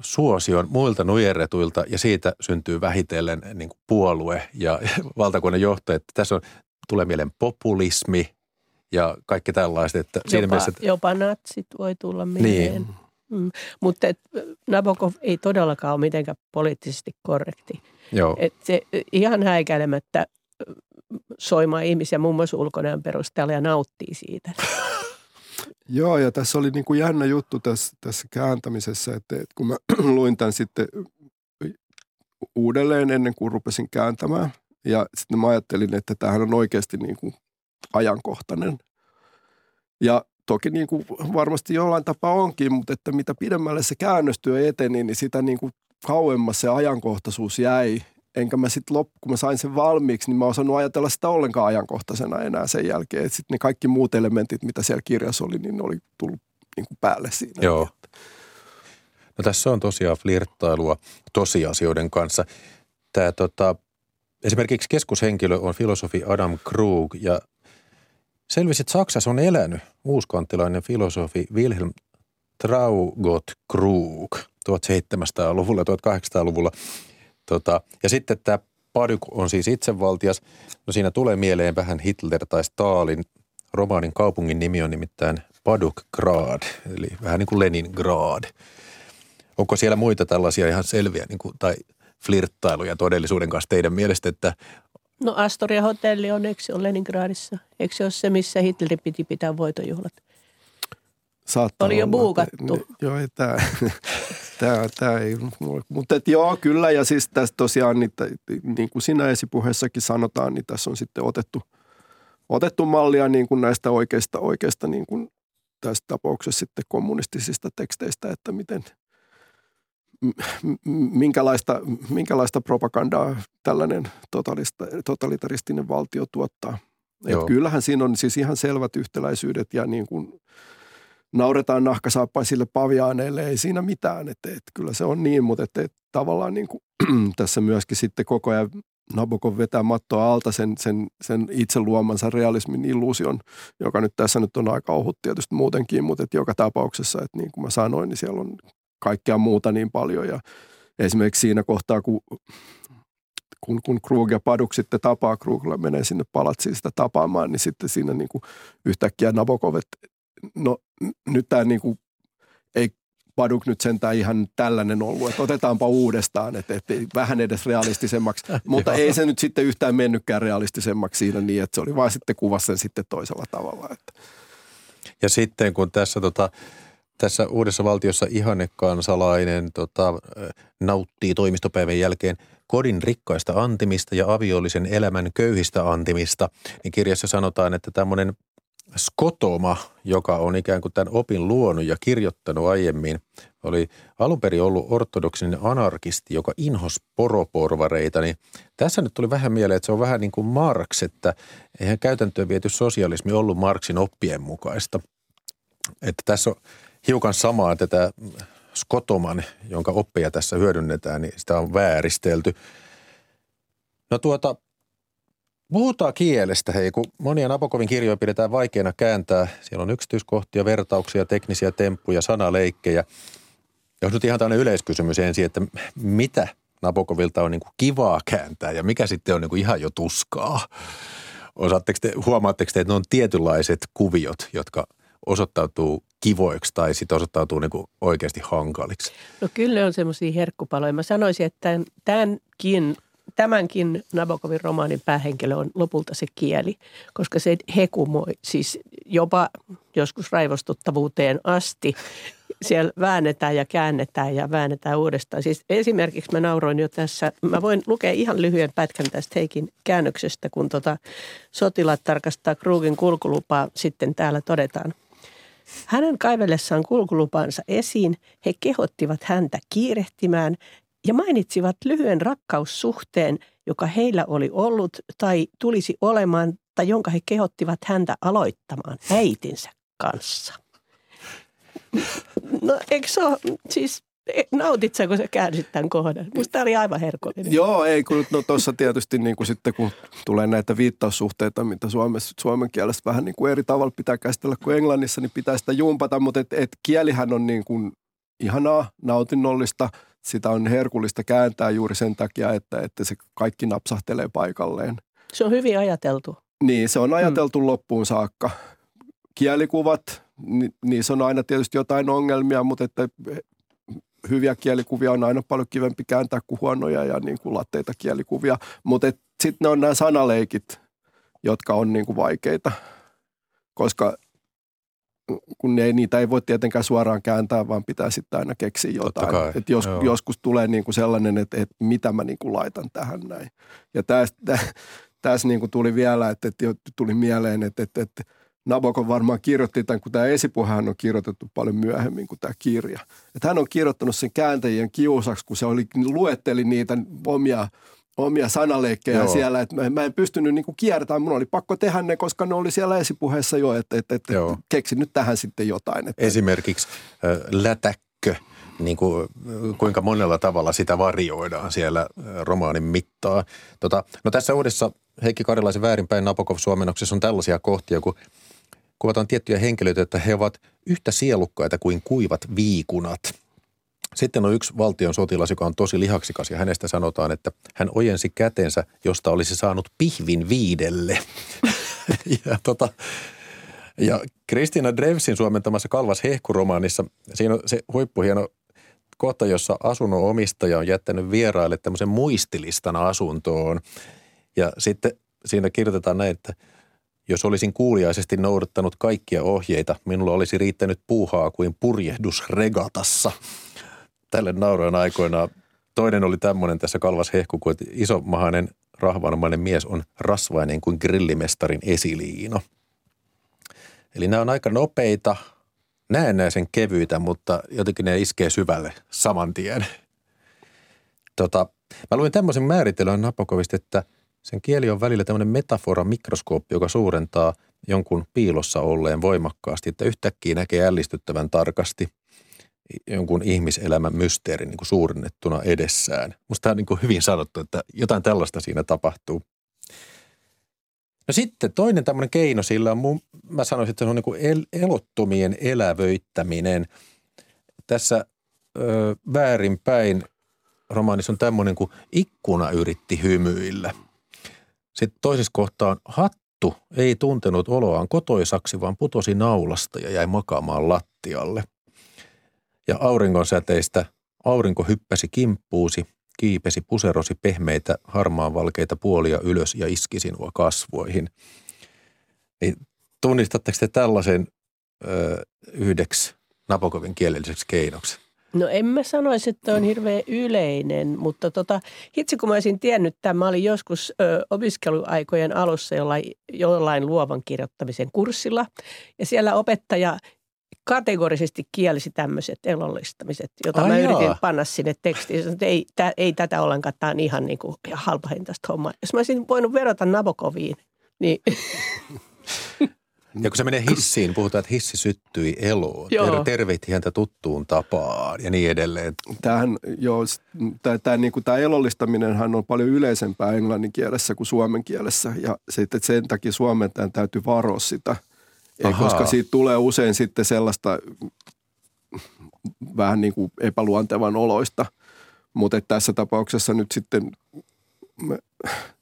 suosion muilta nujerretuilta ja siitä syntyy vähitellen niin kuin puolue ja *laughs* valtakunnan johtaja. Tässä on, tulee mieleen populismi ja kaikki tällaiset. Että jopa, siinä mielessä, että... jopa natsit voi tulla mieleen. Niin. Mm. Mutta et, Nabokov ei todellakaan ole mitenkään poliittisesti korrekti. Joo. Et se ihan häikäilemättä soimaa ihmisiä muun muassa ulkonäön perusteella ja nauttii siitä. *laughs* Joo, ja tässä oli niin kuin jännä juttu tässä, tässä kääntämisessä, että, että kun mä *clears throat* luin tämän sitten uudelleen ennen kuin rupesin kääntämään, ja sitten mä ajattelin, että tämähän on oikeasti niin kuin ajankohtainen. Ja toki niin kuin varmasti jollain tapaa onkin, mutta että mitä pidemmälle se käännöstyö eteni, niin sitä niin kuin kauemmas se ajankohtaisuus jäi enkä mä sitten loppu, kun mä sain sen valmiiksi, niin mä osannut ajatella sitä ollenkaan ajankohtaisena enää sen jälkeen. Että sitten ne kaikki muut elementit, mitä siellä kirjassa oli, niin ne oli tullut niin kuin päälle siinä. Joo. No tässä on tosiaan flirttailua tosiasioiden kanssa. Tämä tota, esimerkiksi keskushenkilö on filosofi Adam Krug ja selvisi, että Saksassa on elänyt uuskanttilainen filosofi Wilhelm Traugott Krug 1700-luvulla, 1800-luvulla – Tota, ja sitten tämä Paduk on siis itsevaltias. No siinä tulee mieleen vähän Hitler tai Stalin. Romaanin kaupungin nimi on nimittäin Padukgrad, eli vähän niin kuin Leningrad. Onko siellä muita tällaisia ihan selviä niin kuin, tai flirttailuja todellisuuden kanssa teidän mielestä, että No Astoria hotelli on, eikö se ole Leningradissa? Eikö se ole se, missä Hitlerin piti pitää voitojuhlat? Saattaa Oli jo buukattu. Joo, tämä, *laughs* tämä, tämä ei Mutta et joo, kyllä. Ja siis tässä tosiaan, niin, niin kuin siinä esipuheessakin sanotaan, niin tässä on sitten otettu, otettu mallia niin kuin näistä oikeista, oikeista niin kuin tässä tapauksessa sitten kommunistisista teksteistä, että miten, minkälaista, minkälaista propagandaa tällainen totalitaristinen valtio tuottaa. Et kyllähän siinä on siis ihan selvät yhtäläisyydet ja niin kuin nauretaan nahkasaappaisille paviaaneille, ei siinä mitään. Että, että kyllä se on niin, mutta että, että tavallaan niin kuin, *clears throat* tässä myöskin sitten koko ajan Nabokov vetää mattoa alta sen, sen, sen itse luomansa realismin illuusion, joka nyt tässä nyt on aika ohut tietysti muutenkin, mutta että joka tapauksessa, että niin kuin mä sanoin, niin siellä on kaikkea muuta niin paljon ja esimerkiksi siinä kohtaa, kun kun, kun Krug ja Paduk sitten tapaa, Krug menee sinne palatsiin sitä tapaamaan, niin sitten siinä niin kuin yhtäkkiä Nabokov, että no nyt tämä niin kuin, ei Paduk nyt sentään ihan tällainen ollut, että otetaanpa uudestaan, että, että vähän edes realistisemmaksi. *laughs* Mutta ei se nyt sitten yhtään mennytkään realistisemmaksi siinä niin, että se oli vaan sitten kuvassa sen sitten toisella tavalla. Että. Ja sitten kun tässä tota, tässä uudessa valtiossa ihannekansalainen tota, nauttii toimistopäivän jälkeen kodin rikkaista antimista ja aviollisen elämän köyhistä antimista, niin kirjassa sanotaan, että tämmöinen Skotoma, joka on ikään kuin tämän opin luonut ja kirjoittanut aiemmin, oli alun perin ollut ortodoksinen anarkisti, joka inhos poroporvareita, niin tässä nyt tuli vähän mieleen, että se on vähän niin kuin Marx, että eihän käytäntöön viety sosialismi ollut Marxin oppien mukaista. Että tässä on hiukan samaa, että tämä Skotoman, jonka oppeja tässä hyödynnetään, niin sitä on vääristelty. No tuota, Puhutaan kielestä, hei, kun monia Nabokovin kirjoja pidetään vaikeana kääntää. Siellä on yksityiskohtia, vertauksia, teknisiä temppuja, sanaleikkejä. Jos nyt ihan tämmöinen yleiskysymys ensin, että mitä Nabokovilta on niin kuin kivaa kääntää ja mikä sitten on niin kuin ihan jo tuskaa? Osaatteko te, huomaatteko te, että ne on tietynlaiset kuviot, jotka osoittautuu kivoiksi tai sitten osoittautuu niin oikeasti hankaliksi? No kyllä on semmoisia herkkupaloja. Mä sanoisin, että tämänkin tämänkin Nabokovin romaanin päähenkilö on lopulta se kieli, koska se hekumoi siis jopa joskus raivostuttavuuteen asti. Siellä väännetään ja käännetään ja väännetään uudestaan. Siis esimerkiksi mä nauroin jo tässä, mä voin lukea ihan lyhyen pätkän tästä Heikin käännöksestä, kun tota sotilaat tarkastaa Krugin kulkulupaa, sitten täällä todetaan – hänen kaivellessaan kulkulupansa esiin he kehottivat häntä kiirehtimään ja mainitsivat lyhyen rakkaussuhteen, joka heillä oli ollut tai tulisi olemaan tai jonka he kehottivat häntä aloittamaan äitinsä kanssa. No eikö se ole, siis nautitko kun sä käänsit tämän kohdan? Musta tämä oli aivan herkullinen. Joo, ei kun no tuossa tietysti niin kuin sitten kun tulee näitä viittaussuhteita, mitä Suomessa, suomen kielessä vähän niin kuin eri tavalla pitää käsitellä kuin englannissa, niin pitää sitä jumpata, mutta et, et kielihän on niin kuin ihanaa, nautinnollista, sitä on herkullista kääntää juuri sen takia, että, että se kaikki napsahtelee paikalleen. Se on hyvin ajateltu. Niin, se on ajateltu hmm. loppuun saakka. Kielikuvat, ni, niissä on aina tietysti jotain ongelmia, mutta että hyviä kielikuvia on aina paljon kivempi kääntää kuin huonoja ja niin kuin latteita kielikuvia. Mutta sitten ne on nämä sanaleikit, jotka on niin kuin vaikeita, koska kun ne, niitä ei voi tietenkään suoraan kääntää, vaan pitää sitten aina keksiä jotain. Et jos, joskus tulee niin kuin sellainen, että, että mitä mä niin kuin laitan tähän näin. Ja tässä, tässä niin kuin tuli vielä, että, että tuli mieleen, että, että, että Nabokov varmaan kirjoitti tämän, kun tämä esipuhehan on kirjoitettu paljon myöhemmin kuin tämä kirja. Että hän on kirjoittanut sen kääntäjien kiusaksi, kun se oli, luetteli niitä omia, omia sanaleikkejä Joo. siellä. Että mä, mä en pystynyt niin kuin kiertämään, mun oli pakko tehdä ne, koska ne oli siellä esipuheessa jo, että, että, että keksin nyt tähän sitten jotain. Että. Esimerkiksi äh, lätäkkö niin kuin, kuinka monella tavalla sitä varioidaan siellä romaanin mittaa. Tota, no tässä uudessa Heikki Karilaisen väärinpäin Napokov-suomennoksessa on tällaisia kohtia, kun kuvataan tiettyjä henkilöitä, että he ovat yhtä sielukkaita kuin kuivat viikunat. Sitten on yksi valtion sotilas, joka on tosi lihaksikas ja hänestä sanotaan, että hän ojensi kätensä, josta olisi saanut pihvin viidelle. *laughs* ja, tota, ja Kristina Drevsin suomentamassa Kalvas hehkuromaanissa, siinä on se huippuhieno kohta, jossa asunnon omistaja on jättänyt vieraille tämmöisen muistilistan asuntoon. Ja sitten siinä kirjoitetaan näin, että – jos olisin kuuliaisesti noudattanut kaikkia ohjeita, minulla olisi riittänyt puuhaa kuin purjehdus regatassa. Tälle nauroin aikoina. Toinen oli tämmöinen tässä kalvas hehku, kun isomahainen rahvanomainen mies on rasvainen kuin grillimestarin esiliino. Eli nämä on aika nopeita, näennäisen kevyitä, mutta jotenkin ne iskee syvälle saman tien. Tota, mä luin tämmöisen määritelmän Napokovista, että – sen kieli on välillä tämmöinen metafora mikroskooppi, joka suurentaa jonkun piilossa olleen voimakkaasti, että yhtäkkiä näkee ällistyttävän tarkasti jonkun ihmiselämän mysteerin niin kuin suurennettuna edessään. Musta on niin kuin hyvin sanottu, että jotain tällaista siinä tapahtuu. No sitten toinen tämmöinen keino sillä on, mun, mä sanoisin, että se on niin kuin el, elottomien elävöittäminen. Tässä ö, väärinpäin romaanissa on tämmöinen kuin ikkuna yritti hymyillä – sitten toisessa kohtaa hattu ei tuntenut oloaan kotoisaksi, vaan putosi naulasta ja jäi makaamaan lattialle. Ja auringon säteistä aurinko hyppäsi kimppuusi, kiipesi, puserosi pehmeitä harmaanvalkeita puolia ylös ja iski sinua kasvoihin. Niin tunnistatteko te tällaisen ö, yhdeksi Napokovin kielelliseksi keinoksi? No en mä sanoisi, että on hirveän yleinen, mutta tota, hitsi kun mä olisin tiennyt että mä olin joskus ö, opiskeluaikojen alussa jollain, jollain luovan kirjoittamisen kurssilla. Ja siellä opettaja kategorisesti kielsi tämmöiset elollistamiset, jota Ai mä jaa. yritin panna sinne tekstiin. Että ei, tä, ei tätä ollenkaan, tämä on ihan niin kuin halpahintaista hommaa. Jos mä olisin voinut verota Nabokoviin, niin Ja kun se menee hissiin, puhutaan, että hissi syttyi eloon. Joo. Tervehti häntä tuttuun tapaan ja niin edelleen. Tämähän, joo, tämä, tämä, niin kuin, tämä elollistaminenhan on paljon yleisempää englannin kielessä kuin suomen kielessä. Ja sitten sen takia suomen täytyy varoa sitä, Ahaa. koska siitä tulee usein sitten sellaista vähän niin kuin epäluontevan oloista. Mutta tässä tapauksessa nyt sitten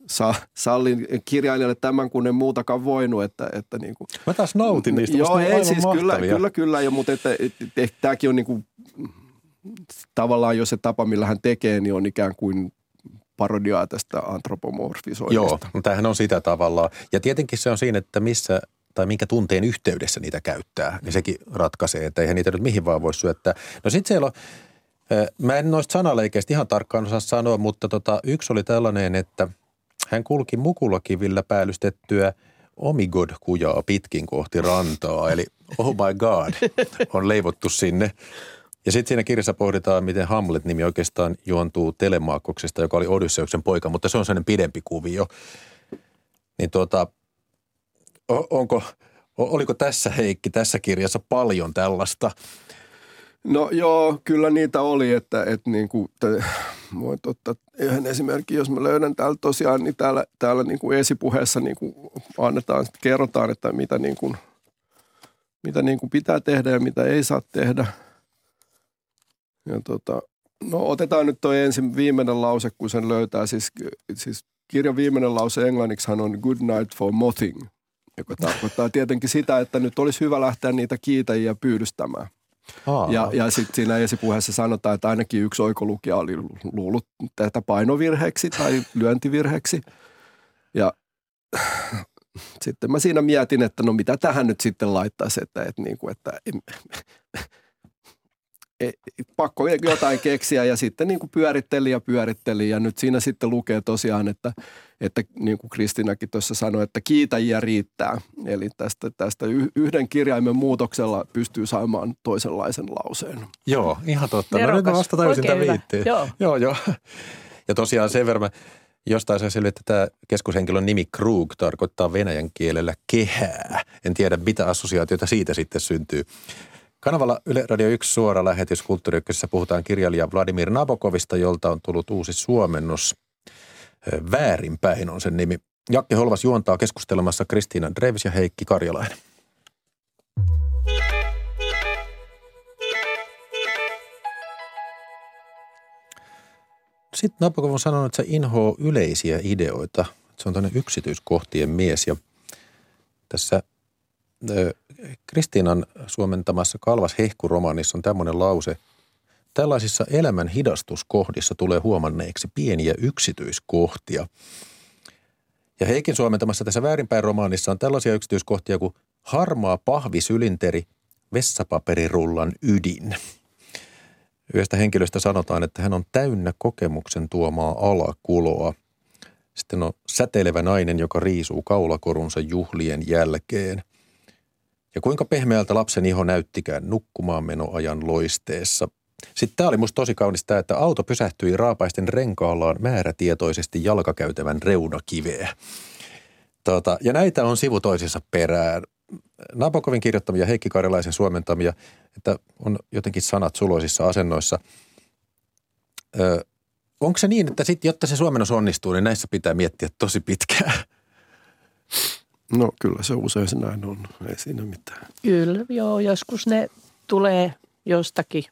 sa, sallin kirjailijalle tämän, kun en muutakaan voinut. Että, että niin kuin, Mä taas nautin niistä. Joo, ei siis kyllä, kyllä, kyllä, jo, mutta että, että, että, että tämäkin on niin kuin, tavallaan jo se tapa, millä hän tekee, niin on ikään kuin parodiaa tästä antropomorfisoinnista. Joo, no tämähän on sitä tavallaan. Ja tietenkin se on siinä, että missä tai minkä tunteen yhteydessä niitä käyttää, niin sekin ratkaisee, että eihän niitä nyt mihin vaan voi syöttää. No sitten siellä on, mä en noista sanaleikeistä ihan tarkkaan osaa sanoa, mutta tota, yksi oli tällainen, että hän kulki mukulakivillä päällystettyä Omigod-kujaa pitkin kohti rantaa, eli oh my god, *laughs* on leivottu sinne. Ja sitten siinä kirjassa pohditaan, miten Hamlet-nimi oikeastaan juontuu Telemaakoksesta, joka oli Odysseuksen poika, mutta se on sellainen pidempi kuvio. Niin tuota, onko, oliko tässä Heikki tässä kirjassa paljon tällaista? No joo, kyllä niitä oli, että, että niin kuin, että voin ottaa yhden esimerkin, jos mä löydän täällä tosiaan, niin täällä, täällä niin kuin esipuheessa niin kuin annetaan, kerrotaan, että mitä, niin kuin, mitä niin kuin pitää tehdä ja mitä ei saa tehdä. Ja tota, no otetaan nyt tuo ensin viimeinen lause, kun sen löytää. Siis, siis kirjan viimeinen lause englanniksi on good night for mothing – joka tarkoittaa tietenkin sitä, että nyt olisi hyvä lähteä niitä kiitäjiä pyydystämään. Aa. Ja, ja sitten siinä esipuheessa sanotaan, että ainakin yksi oikolukija oli luullut tätä painovirheeksi tai lyöntivirheeksi. Ja sitten mä siinä mietin, että no mitä tähän nyt sitten laittaisi, että, että, niin kuin, että pakko jotain keksiä ja sitten niin kuin pyöritteli ja pyöritteli ja nyt siinä sitten lukee tosiaan, että, että niin kuin Kristinakin tuossa sanoi, että kiitäjiä riittää. Eli tästä, tästä yhden kirjaimen muutoksella pystyy saamaan toisenlaisen lauseen. Joo, ihan totta. Nerokas. No nyt mä vasta tajusin tämän viitteen. Joo. joo, joo. *laughs* Ja tosiaan sen verran jostain se selvä, että tämä keskushenkilön nimi Krug tarkoittaa venäjän kielellä kehää. En tiedä, mitä assosiaatioita siitä sitten syntyy. Kanavalla Yle Radio 1 suora lähetys Kulttuuri puhutaan kirjailija Vladimir Nabokovista, jolta on tullut uusi suomennos. Väärinpäin on sen nimi. Jakke Holvas juontaa keskustelemassa Kristiina Dreves ja Heikki Karjalainen. Sitten Nabokov on sanonut, että se inhoaa yleisiä ideoita. Se on tämmöinen yksityiskohtien mies ja tässä Kristiinan suomentamassa Kalvas hehkuromaanissa on tämmöinen lause. Tällaisissa elämän hidastuskohdissa tulee huomanneeksi pieniä yksityiskohtia. Ja Heikin suomentamassa tässä väärinpäin romaanissa on tällaisia yksityiskohtia kuin harmaa pahvisylinteri, vessapaperirullan ydin. Yhdestä henkilöstä sanotaan, että hän on täynnä kokemuksen tuomaa alakuloa. Sitten on säteilevä nainen, joka riisuu kaulakorunsa juhlien jälkeen – ja kuinka pehmeältä lapsen iho näyttikään nukkumaan menoajan loisteessa. Sitten tämä oli musta tosi kaunis tämä, että auto pysähtyi raapaisten renkaallaan määrätietoisesti jalkakäytävän reunakiveä. Tota, ja näitä on sivu toisissa perään. Nabokovin kirjoittamia, Heikki Karjalaisen suomentamia, että on jotenkin sanat suloisissa asennoissa. Ö, onko se niin, että sit, jotta se suomennos onnistuu, niin näissä pitää miettiä tosi pitkään? No kyllä se usein se näin on, ei siinä mitään. Kyllä, joo, joskus ne tulee jostakin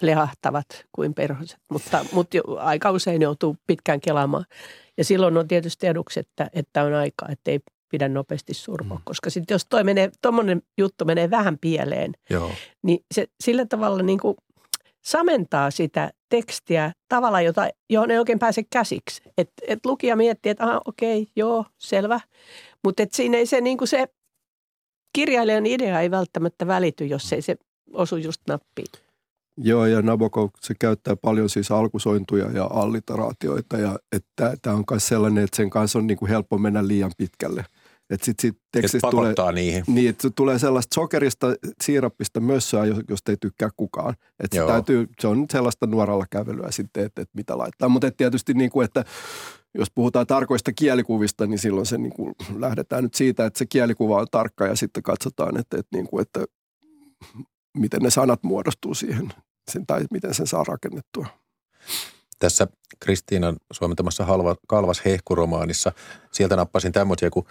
lehahtavat kuin perhoset, mutta, mutta jo, aika usein joutuu pitkään kelaamaan. Ja silloin on tietysti eduksi, että, että on aikaa, että ei pidä nopeasti surmoa, mm. koska sitten jos tuommoinen juttu menee vähän pieleen, Joo. niin se sillä tavalla niin kuin samentaa sitä tekstiä tavalla, jota, johon ei oikein pääse käsiksi. Että et lukija miettii, että okei, okay, joo, selvä. Mutta siinä ei se, niin kuin se kirjailijan idea ei välttämättä välity, jos ei se osu just nappiin. Joo, ja Nabokov se käyttää paljon siis alkusointuja ja alliteraatioita, ja tämä on myös sellainen, että sen kanssa on niin kuin helppo mennä liian pitkälle. Että sitten sit tekstistä tulee, niihin. Niin, että tulee sellaista sokerista, siirappista mössöä, josta ei tykkää kukaan. Että se, täytyy, se on nyt sellaista nuoralla kävelyä sitten, että, että mitä laittaa. Mutta tietysti niin kuin, että jos puhutaan tarkoista kielikuvista, niin silloin se niin kuin lähdetään nyt siitä, että se kielikuva on tarkka ja sitten katsotaan, että, että, niin kuin, että miten ne sanat muodostuu siihen sen, tai miten sen saa rakennettua. Tässä Kristiinan suomentamassa halva, Kalvas hehkuromaanissa, sieltä nappasin tämmöisiä, kun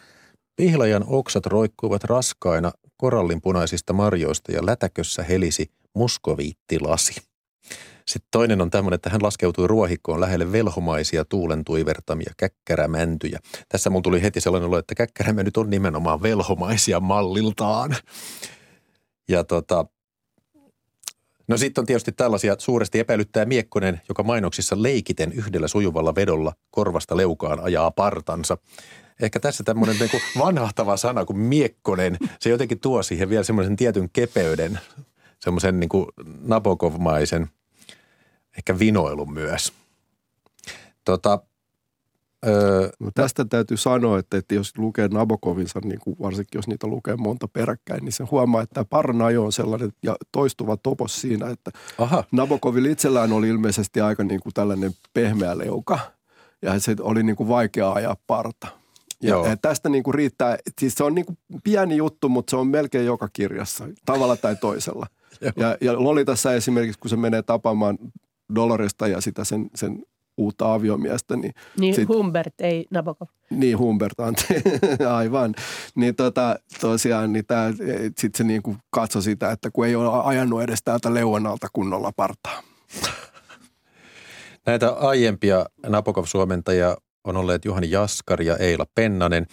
pihlajan oksat roikkuivat raskaina korallinpunaisista marjoista ja lätäkössä helisi muskoviittilasi. Sitten toinen on tämmöinen, että hän laskeutui ruohikkoon lähelle velhomaisia tuulen tuivertamia käkkärämäntyjä. Tässä mulla tuli heti sellainen olo, että käkkärämme nyt on nimenomaan velhomaisia malliltaan. Ja tota, No sitten on tietysti tällaisia suuresti epäilyttää Miekkonen, joka mainoksissa leikiten yhdellä sujuvalla vedolla korvasta leukaan ajaa partansa. Ehkä tässä tämmöinen niin vanhahtava sana kuin miekkonen, se jotenkin tuo siihen vielä semmoisen tietyn kepeyden, semmoisen niin Nabokov-maisen ehkä vinoilun myös. Tota, Öö, tästä täytyy sanoa, että, että jos lukee Nabokovinsa, niin kuin varsinkin jos niitä lukee monta peräkkäin, niin se huomaa, että Parnajo on sellainen ja toistuva topos siinä, että Aha. Nabokovilla itsellään oli ilmeisesti aika niin kuin tällainen pehmeä leuka ja se oli niin kuin vaikea ajaa parta. Ja Joo. tästä niin kuin riittää, siis se on niin kuin pieni juttu, mutta se on melkein joka kirjassa, tavalla tai toisella. *laughs* ja, ja Lolitassa esimerkiksi, kun se menee tapaamaan Doloresta ja sitä sen, sen uutta aviomiestä. Niin, niin sit, Humbert, ei Nabokov. Niin, Humbert, anteeksi, *laughs* aivan. Niin tota, tosiaan, niin sitten se niin kuin katsoi sitä, että kun ei ole ajanut edes täältä leuanalta kunnolla partaa. *laughs* Näitä aiempia Nabokov-suomentajia on olleet Juhani Jaskari ja Eila Pennanen.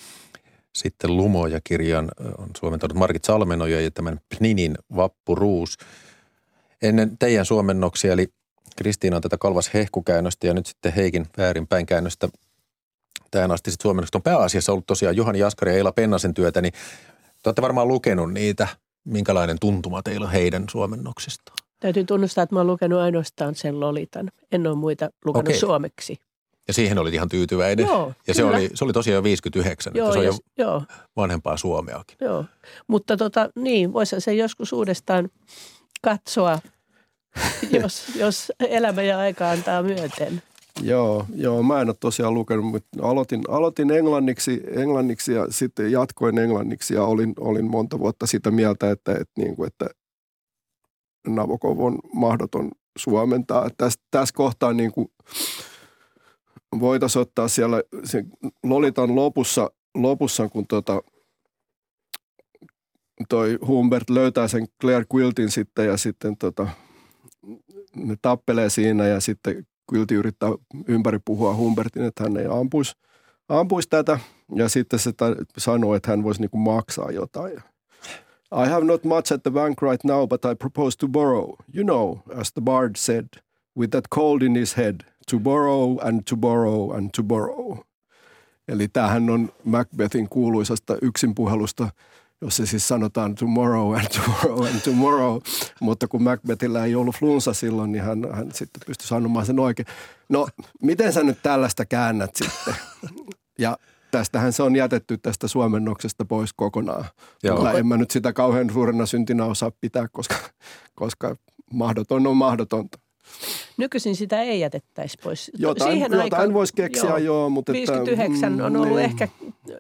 Sitten Lumoja-kirjan on suomentanut Margit Salmenoja ja tämän Pninin Vappuruus. Ennen teidän suomennoksia, eli Kristiina on tätä Kalvas hehkukäännöstä ja nyt sitten Heikin väärinpäin käännöstä tähän asti sitten suomennokset on pääasiassa ollut tosiaan Juhani Jaskari ja Eila Pennasen työtä, niin te olette varmaan lukenut niitä. Minkälainen tuntuma teillä on heidän suomennoksistaan? Täytyy tunnustaa, että mä oon lukenut ainoastaan sen Lolitan. En ole muita lukenut Okei. suomeksi. Ja siihen oli ihan tyytyväinen. Joo, ja se oli, se oli tosiaan jo 59, joo, että se on jo joo. vanhempaa Suomeakin. Joo, mutta tota, niin, voisi se joskus uudestaan katsoa, *laughs* jos, jos elämä ja aika antaa myöten. Joo, joo, mä en ole tosiaan lukenut, mutta aloitin, aloitin englanniksi, englanniksi ja sitten jatkoin englanniksi ja olin, olin monta vuotta sitä mieltä, että, että, niin kuin, että Nabokov on mahdoton suomentaa. Tässä, tässä kohtaa niin kuin voitaisiin ottaa siellä se Lolitan lopussa, lopussa kun tota, toi Humbert löytää sen Claire Quiltin sitten ja sitten tota, ne tappelee siinä ja sitten Quilti yrittää ympäri puhua Humbertin, että hän ei ampuisi, ampuisi tätä ja sitten se sanoo, että hän voisi niinku maksaa jotain. I have not much at the bank right now, but I propose to borrow. You know, as the bard said, with that cold in his head – to borrow and to borrow and to borrow. Eli tämähän on Macbethin kuuluisasta yksinpuhelusta, jossa siis sanotaan tomorrow and tomorrow and tomorrow. Mutta kun Macbethillä ei ollut flunsa silloin, niin hän, hän sitten pystyi sanomaan sen oikein. No, miten sä nyt tällaista käännät sitten? Ja tästähän se on jätetty tästä suomennoksesta pois kokonaan. Joo. en mä nyt sitä kauhean suurena syntinä osaa pitää, koska, koska mahdoton on mahdotonta. Nykyisin sitä ei jätettäisi pois. Jotain, Siihen jotain aikaan, voisi keksiä, joo, joo mutta... 59 että, on ollut niin. ehkä,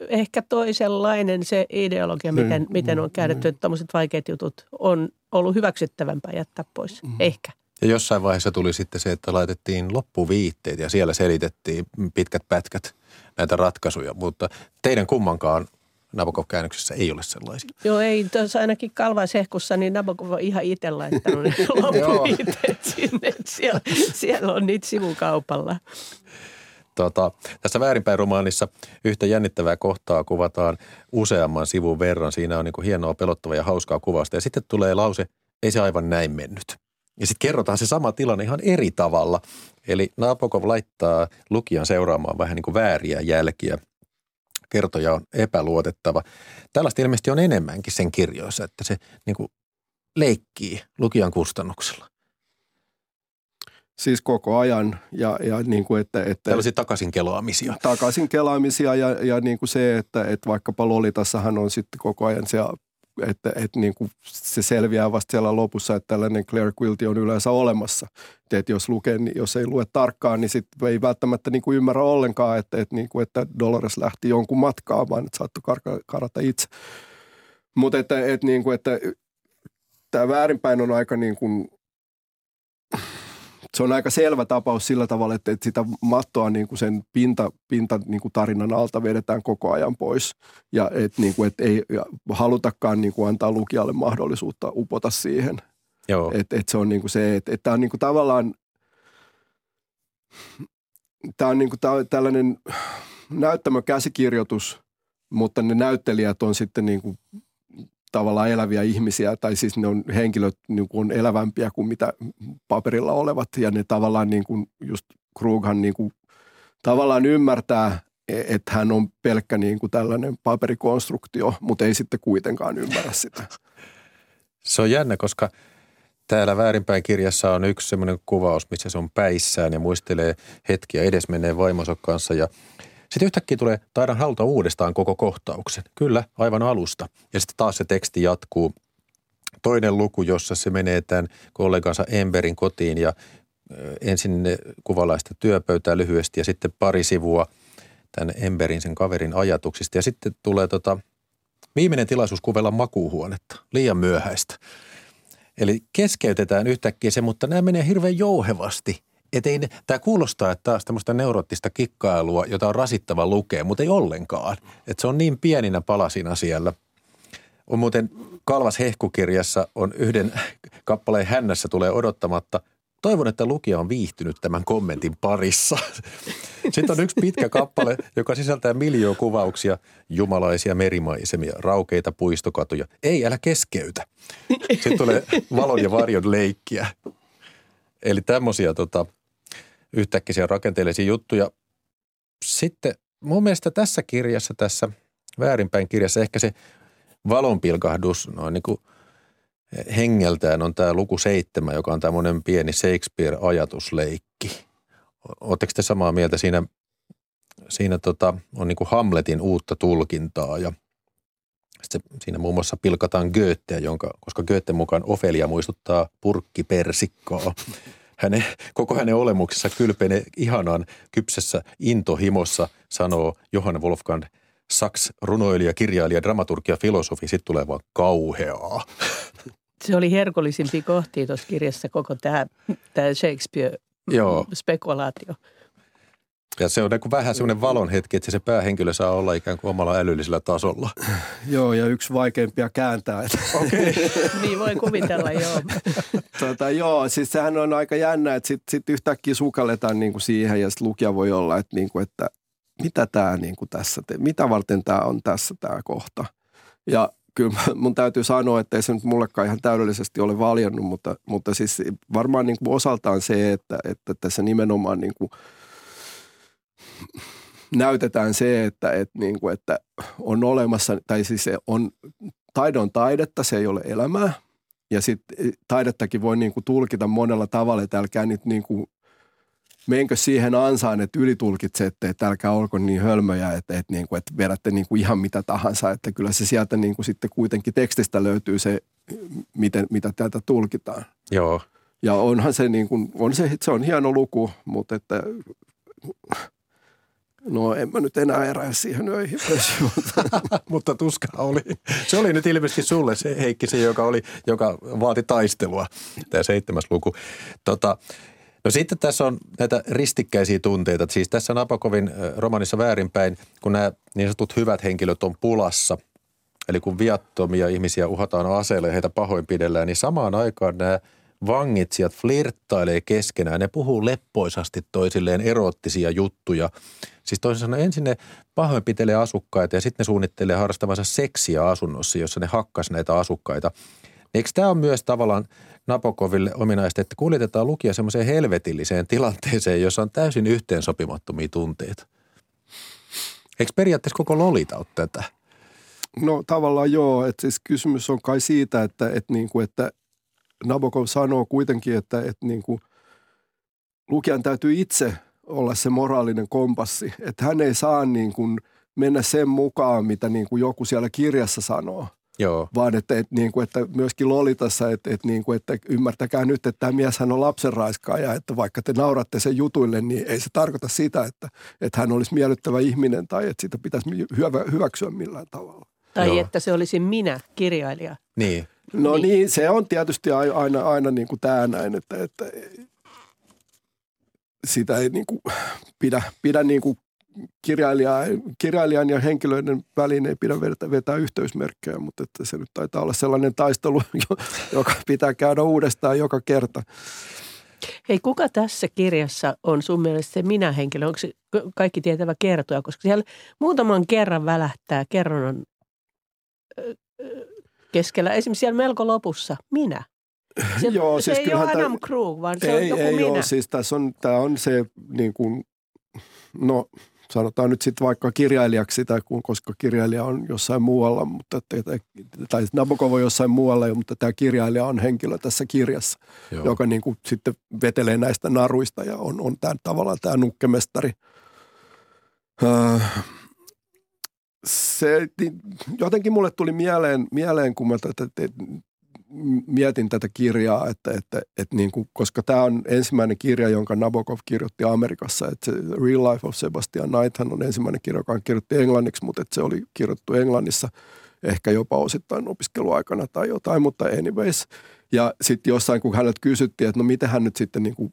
ehkä toisenlainen se ideologia, niin, miten, miten on käännetty, niin. että tämmöiset vaikeat jutut on ollut hyväksyttävämpää jättää pois. Mm. Ehkä. Ja jossain vaiheessa tuli sitten se, että laitettiin loppuviitteet ja siellä selitettiin pitkät pätkät näitä ratkaisuja, mutta teidän kummankaan Nabokov-käännöksessä ei ole sellaisia. Joo, ei. Tuossa ainakin Kalvaisehkussa, niin Nabokov on ihan itse laittanut ne *laughs* loppuviiteet sinne. Siellä, siellä on niitä sivukaupalla. Tota, tässä väärinpäin romaanissa yhtä jännittävää kohtaa kuvataan useamman sivun verran. Siinä on niin kuin hienoa, pelottavaa ja hauskaa kuvasta. Ja sitten tulee lause, ei se aivan näin mennyt. Ja sitten kerrotaan se sama tilanne ihan eri tavalla. Eli Nabokov laittaa lukijan seuraamaan vähän niin kuin vääriä jälkiä – kertoja on epäluotettava. Tällaista ilmeisesti on enemmänkin sen kirjoissa, että se niin kuin leikkii lukijan kustannuksella. Siis koko ajan ja, ja niin kuin että, että... Tällaisia takaisin kelaamisia. Takaisin kelaamisia ja, ja niin kuin se, että, että vaikkapa Lolitassahan on sitten koko ajan se että, että niin kuin se selviää vasta siellä lopussa, että tällainen Claire Quilty on yleensä olemassa. Että jos, lukee, niin jos ei lue tarkkaan, niin sitten ei välttämättä niin kuin ymmärrä ollenkaan, että, että, niin kuin, että Dolores lähti jonkun matkaa, vaan että saattoi kar- karata itse. Mutta että, että, niin kuin, että tämä väärinpäin on aika niin kuin se on aika selvä tapaus sillä tavalla, että, että sitä mattoa niin kuin sen pinta, pinta niin kuin tarinan alta vedetään koko ajan pois. Ja että niin kuin, että ei halutakaan niin kuin antaa lukijalle mahdollisuutta upota siihen. Joo. Että että se on niin kuin se, että, että tämä on niin kuin tavallaan, tämä on niin kuin tällainen näyttämö käsikirjoitus, mutta ne näyttelijät on sitten niin kuin tavallaan eläviä ihmisiä, tai siis ne on henkilöt niin kuin on elävämpiä kuin mitä paperilla olevat, ja ne tavallaan niin kuin just Krughan niin kuin tavallaan ymmärtää, e, että hän on pelkkä niin kuin tällainen paperikonstruktio, mutta ei sitten kuitenkaan ymmärrä sitä. Se on jännä, koska täällä väärinpäin kirjassa on yksi semmoinen kuvaus, missä se on päissään ja muistelee hetkiä edesmenneen vaimonsa kanssa ja sitten yhtäkkiä tulee, taidan haluta uudestaan koko kohtauksen. Kyllä, aivan alusta. Ja sitten taas se teksti jatkuu. Toinen luku, jossa se menee tämän kollegansa Emberin kotiin ja ensin sitä työpöytää lyhyesti ja sitten pari sivua tämän Emberin, sen kaverin ajatuksista. Ja sitten tulee tota, viimeinen tilaisuus kuvella makuuhuonetta, liian myöhäistä. Eli keskeytetään yhtäkkiä se, mutta nämä menee hirveän jouhevasti. Et ei, tämä kuulostaa, että taas tämmöistä neuroottista kikkailua, jota on rasittava lukea, mutta ei ollenkaan. Et se on niin pieninä palasina siellä. On muuten Kalvas hehkukirjassa on yhden *laughs* kappaleen hännässä tulee odottamatta. Toivon, että lukija on viihtynyt tämän kommentin parissa. *laughs* Sitten on yksi pitkä kappale, joka sisältää miljoon kuvauksia, jumalaisia merimaisemia, raukeita puistokatuja. Ei, älä keskeytä. Sitten tulee valon ja varjon leikkiä. Eli tämmöisiä tota, yhtäkkiä rakenteellisia juttuja. Sitten mun mielestä tässä kirjassa, tässä väärinpäin kirjassa ehkä se valonpilkahdus noin niin kuin hengeltään on tämä luku seitsemän, joka on tämmöinen pieni Shakespeare-ajatusleikki. Oletteko te samaa mieltä? Siinä, siinä tota, on niin kuin Hamletin uutta tulkintaa ja sitten siinä muun muassa pilkataan Goetheä, jonka, koska Goethe mukaan Ofelia muistuttaa purkkipersikkoa hänen, koko hänen olemuksessa kylpenee ihanan kypsessä intohimossa, sanoo Johann Wolfgang Sachs, runoilija, kirjailija, dramaturgia, filosofi, sitten tulee vaan kauheaa. Se oli herkullisimpi kohti tuossa kirjassa koko tämä, tämä Shakespeare-spekulaatio. Ja se on niin kuin vähän semmoinen valon hetki, että se päähenkilö saa olla ikään kuin omalla älyllisellä tasolla. *laughs* Joo, ja yksi vaikeimpia kääntää. *laughs* Okei. Okay. *laughs* niin voi kuvitella, joo. tota, joo, siis sehän on aika jännä, että sitten sit yhtäkkiä sukalletaan niin kuin siihen ja sitten lukija voi olla, että, niin kuin, että mitä tämä niin kuin tässä, te, mitä varten tämä on tässä tämä kohta. Ja kyllä mun täytyy sanoa, että ei se nyt mullekaan ihan täydellisesti ole valjannut, mutta, mutta siis varmaan niin kuin osaltaan se, että, että tässä nimenomaan niin kuin – näytetään se, että, että, niin kuin, että on olemassa, tai siis se on, taidon taidetta, se ei ole elämää. Ja sitten taidettakin voi niin kuin tulkita monella tavalla, että älkää nyt niin kuin, menkö siihen ansaan, että ylitulkitsette, että älkää olko niin hölmöjä, että, että, niin kuin, että vedätte niin kuin ihan mitä tahansa. Että kyllä se sieltä niin kuin sitten kuitenkin tekstistä löytyy se, miten, mitä täältä tulkitaan. Joo. Ja onhan se, niin kuin, on se, se on hieno luku, mutta että No en mä nyt enää erää siihen öihin. *laughs* Mutta tuska oli. Se oli nyt ilmeisesti sulle se Heikki, se joka, oli, joka vaati taistelua, tämä seitsemäs luku. Tota, no sitten tässä on näitä ristikkäisiä tunteita. Siis tässä Napakovin romanissa väärinpäin, kun nämä niin sanotut hyvät henkilöt on pulassa, eli kun viattomia ihmisiä uhataan aseelle ja heitä pahoinpidellään, niin samaan aikaan nämä vangitsijat flirttailee keskenään. Ne puhuu leppoisasti toisilleen erottisia juttuja – Siis toisin sanoen ensin ne pahoinpitelee asukkaita ja sitten ne suunnittelee harrastavansa seksiä asunnossa, jossa ne hakkas näitä asukkaita. Eikö tämä on myös tavallaan Napokoville ominaista, että kuljetetaan lukija semmoiseen helvetilliseen tilanteeseen, jossa on täysin yhteensopimattomia tunteita? Eikö periaatteessa koko Lolita ole tätä? No tavallaan joo, että siis kysymys on kai siitä, että, että, niin kuin, että Nabokov sanoo kuitenkin, että, että niin kuin lukijan täytyy itse olla se moraalinen kompassi. Että hän ei saa niin kuin mennä sen mukaan, mitä niin kuin joku siellä kirjassa sanoo. Joo. Vaan että, että, niin kuin, että myöskin Lolitassa, että, että, niin kuin, että ymmärtäkää nyt, että tämä mies hän on lapsenraiskaaja, että vaikka te nauratte sen jutuille, niin ei se tarkoita sitä, että, että hän olisi miellyttävä ihminen tai että sitä pitäisi hyväksyä millään tavalla. Tai Joo. että se olisi minä, kirjailija. Niin. No niin, niin se on tietysti aina, aina niin kuin tämä näin, että, että sitä ei niin kuin pidä, pidä niin kuin kirjailijan ja henkilöiden väliin ei pidä vetää, vetää yhteysmerkkejä, mutta että se nyt taitaa olla sellainen taistelu, *laughs* joka pitää käydä uudestaan joka kerta. Hei, kuka tässä kirjassa on sun mielestä se minä-henkilö? Onko se kaikki tietävä kertoja? Koska siellä muutaman kerran välähtää kerronnan keskellä. Esimerkiksi siellä melko lopussa minä. *laughs* Se, Joo, se siis ei ole Adam Krug, vaan se ei, on joku ei minä. ole, siis tässä on, tämä on se niin kuin, no sanotaan nyt sitten vaikka kirjailijaksi sitä, kun, koska kirjailija on jossain muualla, mutta, tai Nabokov on jossain muualla, mutta tämä kirjailija on henkilö tässä kirjassa, Joo. Joka niin kuin sitten vetelee näistä naruista ja on, on tämä, tavallaan tämä nukkemestari. Öö, se, niin jotenkin mulle tuli mieleen, mieleen kun mä tätä, te, mietin tätä kirjaa, että, että, että niin kuin, koska tämä on ensimmäinen kirja, jonka Nabokov kirjoitti Amerikassa, että se Real Life of Sebastian Knighthan on ensimmäinen kirja, joka hän kirjoitti englanniksi, mutta että se oli kirjoittu Englannissa ehkä jopa osittain opiskeluaikana tai jotain, mutta anyways. Ja sitten jossain, kun häneltä kysyttiin, että no miten hän nyt sitten niin kuin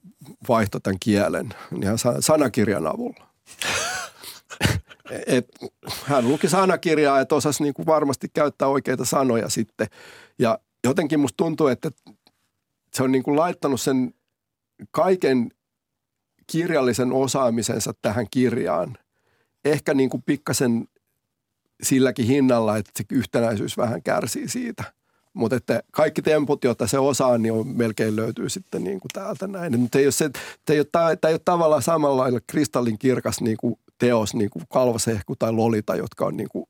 vaihtoi tämän kielen, niin hän sa- sanakirjan avulla. Et hän luki sanakirjaa, että osasi niin kuin varmasti käyttää oikeita sanoja sitten. Ja jotenkin musta tuntuu, että se on niin kuin laittanut sen kaiken kirjallisen osaamisensa tähän kirjaan. Ehkä niin kuin pikkasen silläkin hinnalla, että se yhtenäisyys vähän kärsii siitä. Mutta että kaikki temput, joita se osaa, niin on, melkein löytyy sitten niin kuin täältä näin. Mutta ei ole se, ei ole, tämä ei ole tavallaan samalla lailla kristallin kirkas niin kuin teos, niin kuin Kalvasehku tai Lolita, jotka on niin kuin,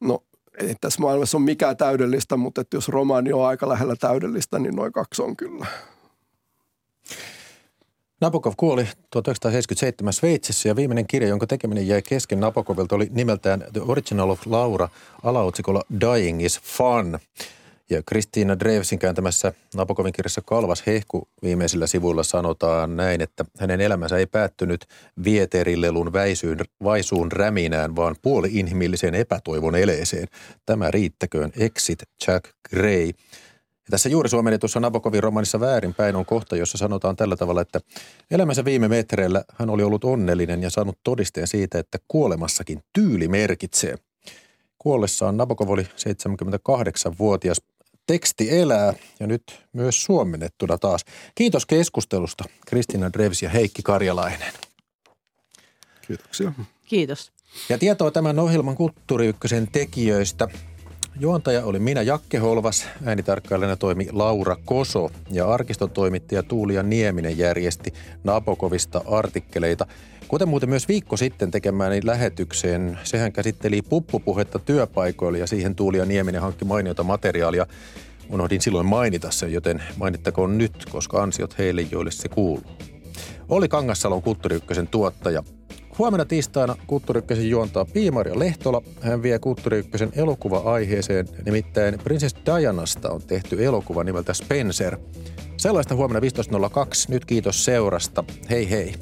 no ei tässä maailmassa ole mikään täydellistä, mutta että jos romaani on aika lähellä täydellistä, niin noin kaksi on kyllä. Nabokov kuoli 1977 Sveitsissä ja viimeinen kirja, jonka tekeminen jäi kesken Nabokovilta, oli nimeltään The Original of Laura alaotsikolla Dying is Fun. Ja Kristiina Drevsin kääntämässä Nabokovin kirjassa Kalvas hehku viimeisillä sivuilla sanotaan näin, että hänen elämänsä ei päättynyt vieterilelun väisyyn, vaisuun räminään, vaan puoli-inhimilliseen epätoivon eleeseen. Tämä riittäköön Exit Jack Gray. Ja tässä juuri suomennetussa Nabokovin romanissa Väärinpäin on kohta, jossa sanotaan tällä tavalla, että elämänsä viime metreillä hän oli ollut onnellinen ja saanut todisteen siitä, että kuolemassakin tyyli merkitsee. Kuollessaan Nabokov oli 78-vuotias. Teksti elää ja nyt myös suomennettuna taas. Kiitos keskustelusta Kristina Drevs ja Heikki Karjalainen. Kiitoksia. Kiitos. Ja tietoa tämän ohjelman Kulttuuri Ykkösen tekijöistä. Juontaja oli minä Jakke Holvas, äänitarkkailijana toimi Laura Koso ja arkistotoimittaja Tuulia Nieminen järjesti Nabokovista artikkeleita. Kuten muuten myös viikko sitten tekemääni lähetykseen, sehän käsitteli puppupuhetta työpaikoilla ja siihen Tuulia Nieminen hankki mainiota materiaalia. Unohdin silloin mainita sen, joten mainittakoon nyt, koska ansiot heille, joille se kuuluu. Oli Kangassalon Kulttuuri Ykkösen tuottaja. Huomenna tiistaina Kulttuuri juontaa Piimaria Lehtola. Hän vie Kulttuuri elokuva-aiheeseen, nimittäin Princess Dianasta on tehty elokuva nimeltä Spencer. Sellaista huomenna 15.02. Nyt kiitos seurasta. Hei hei.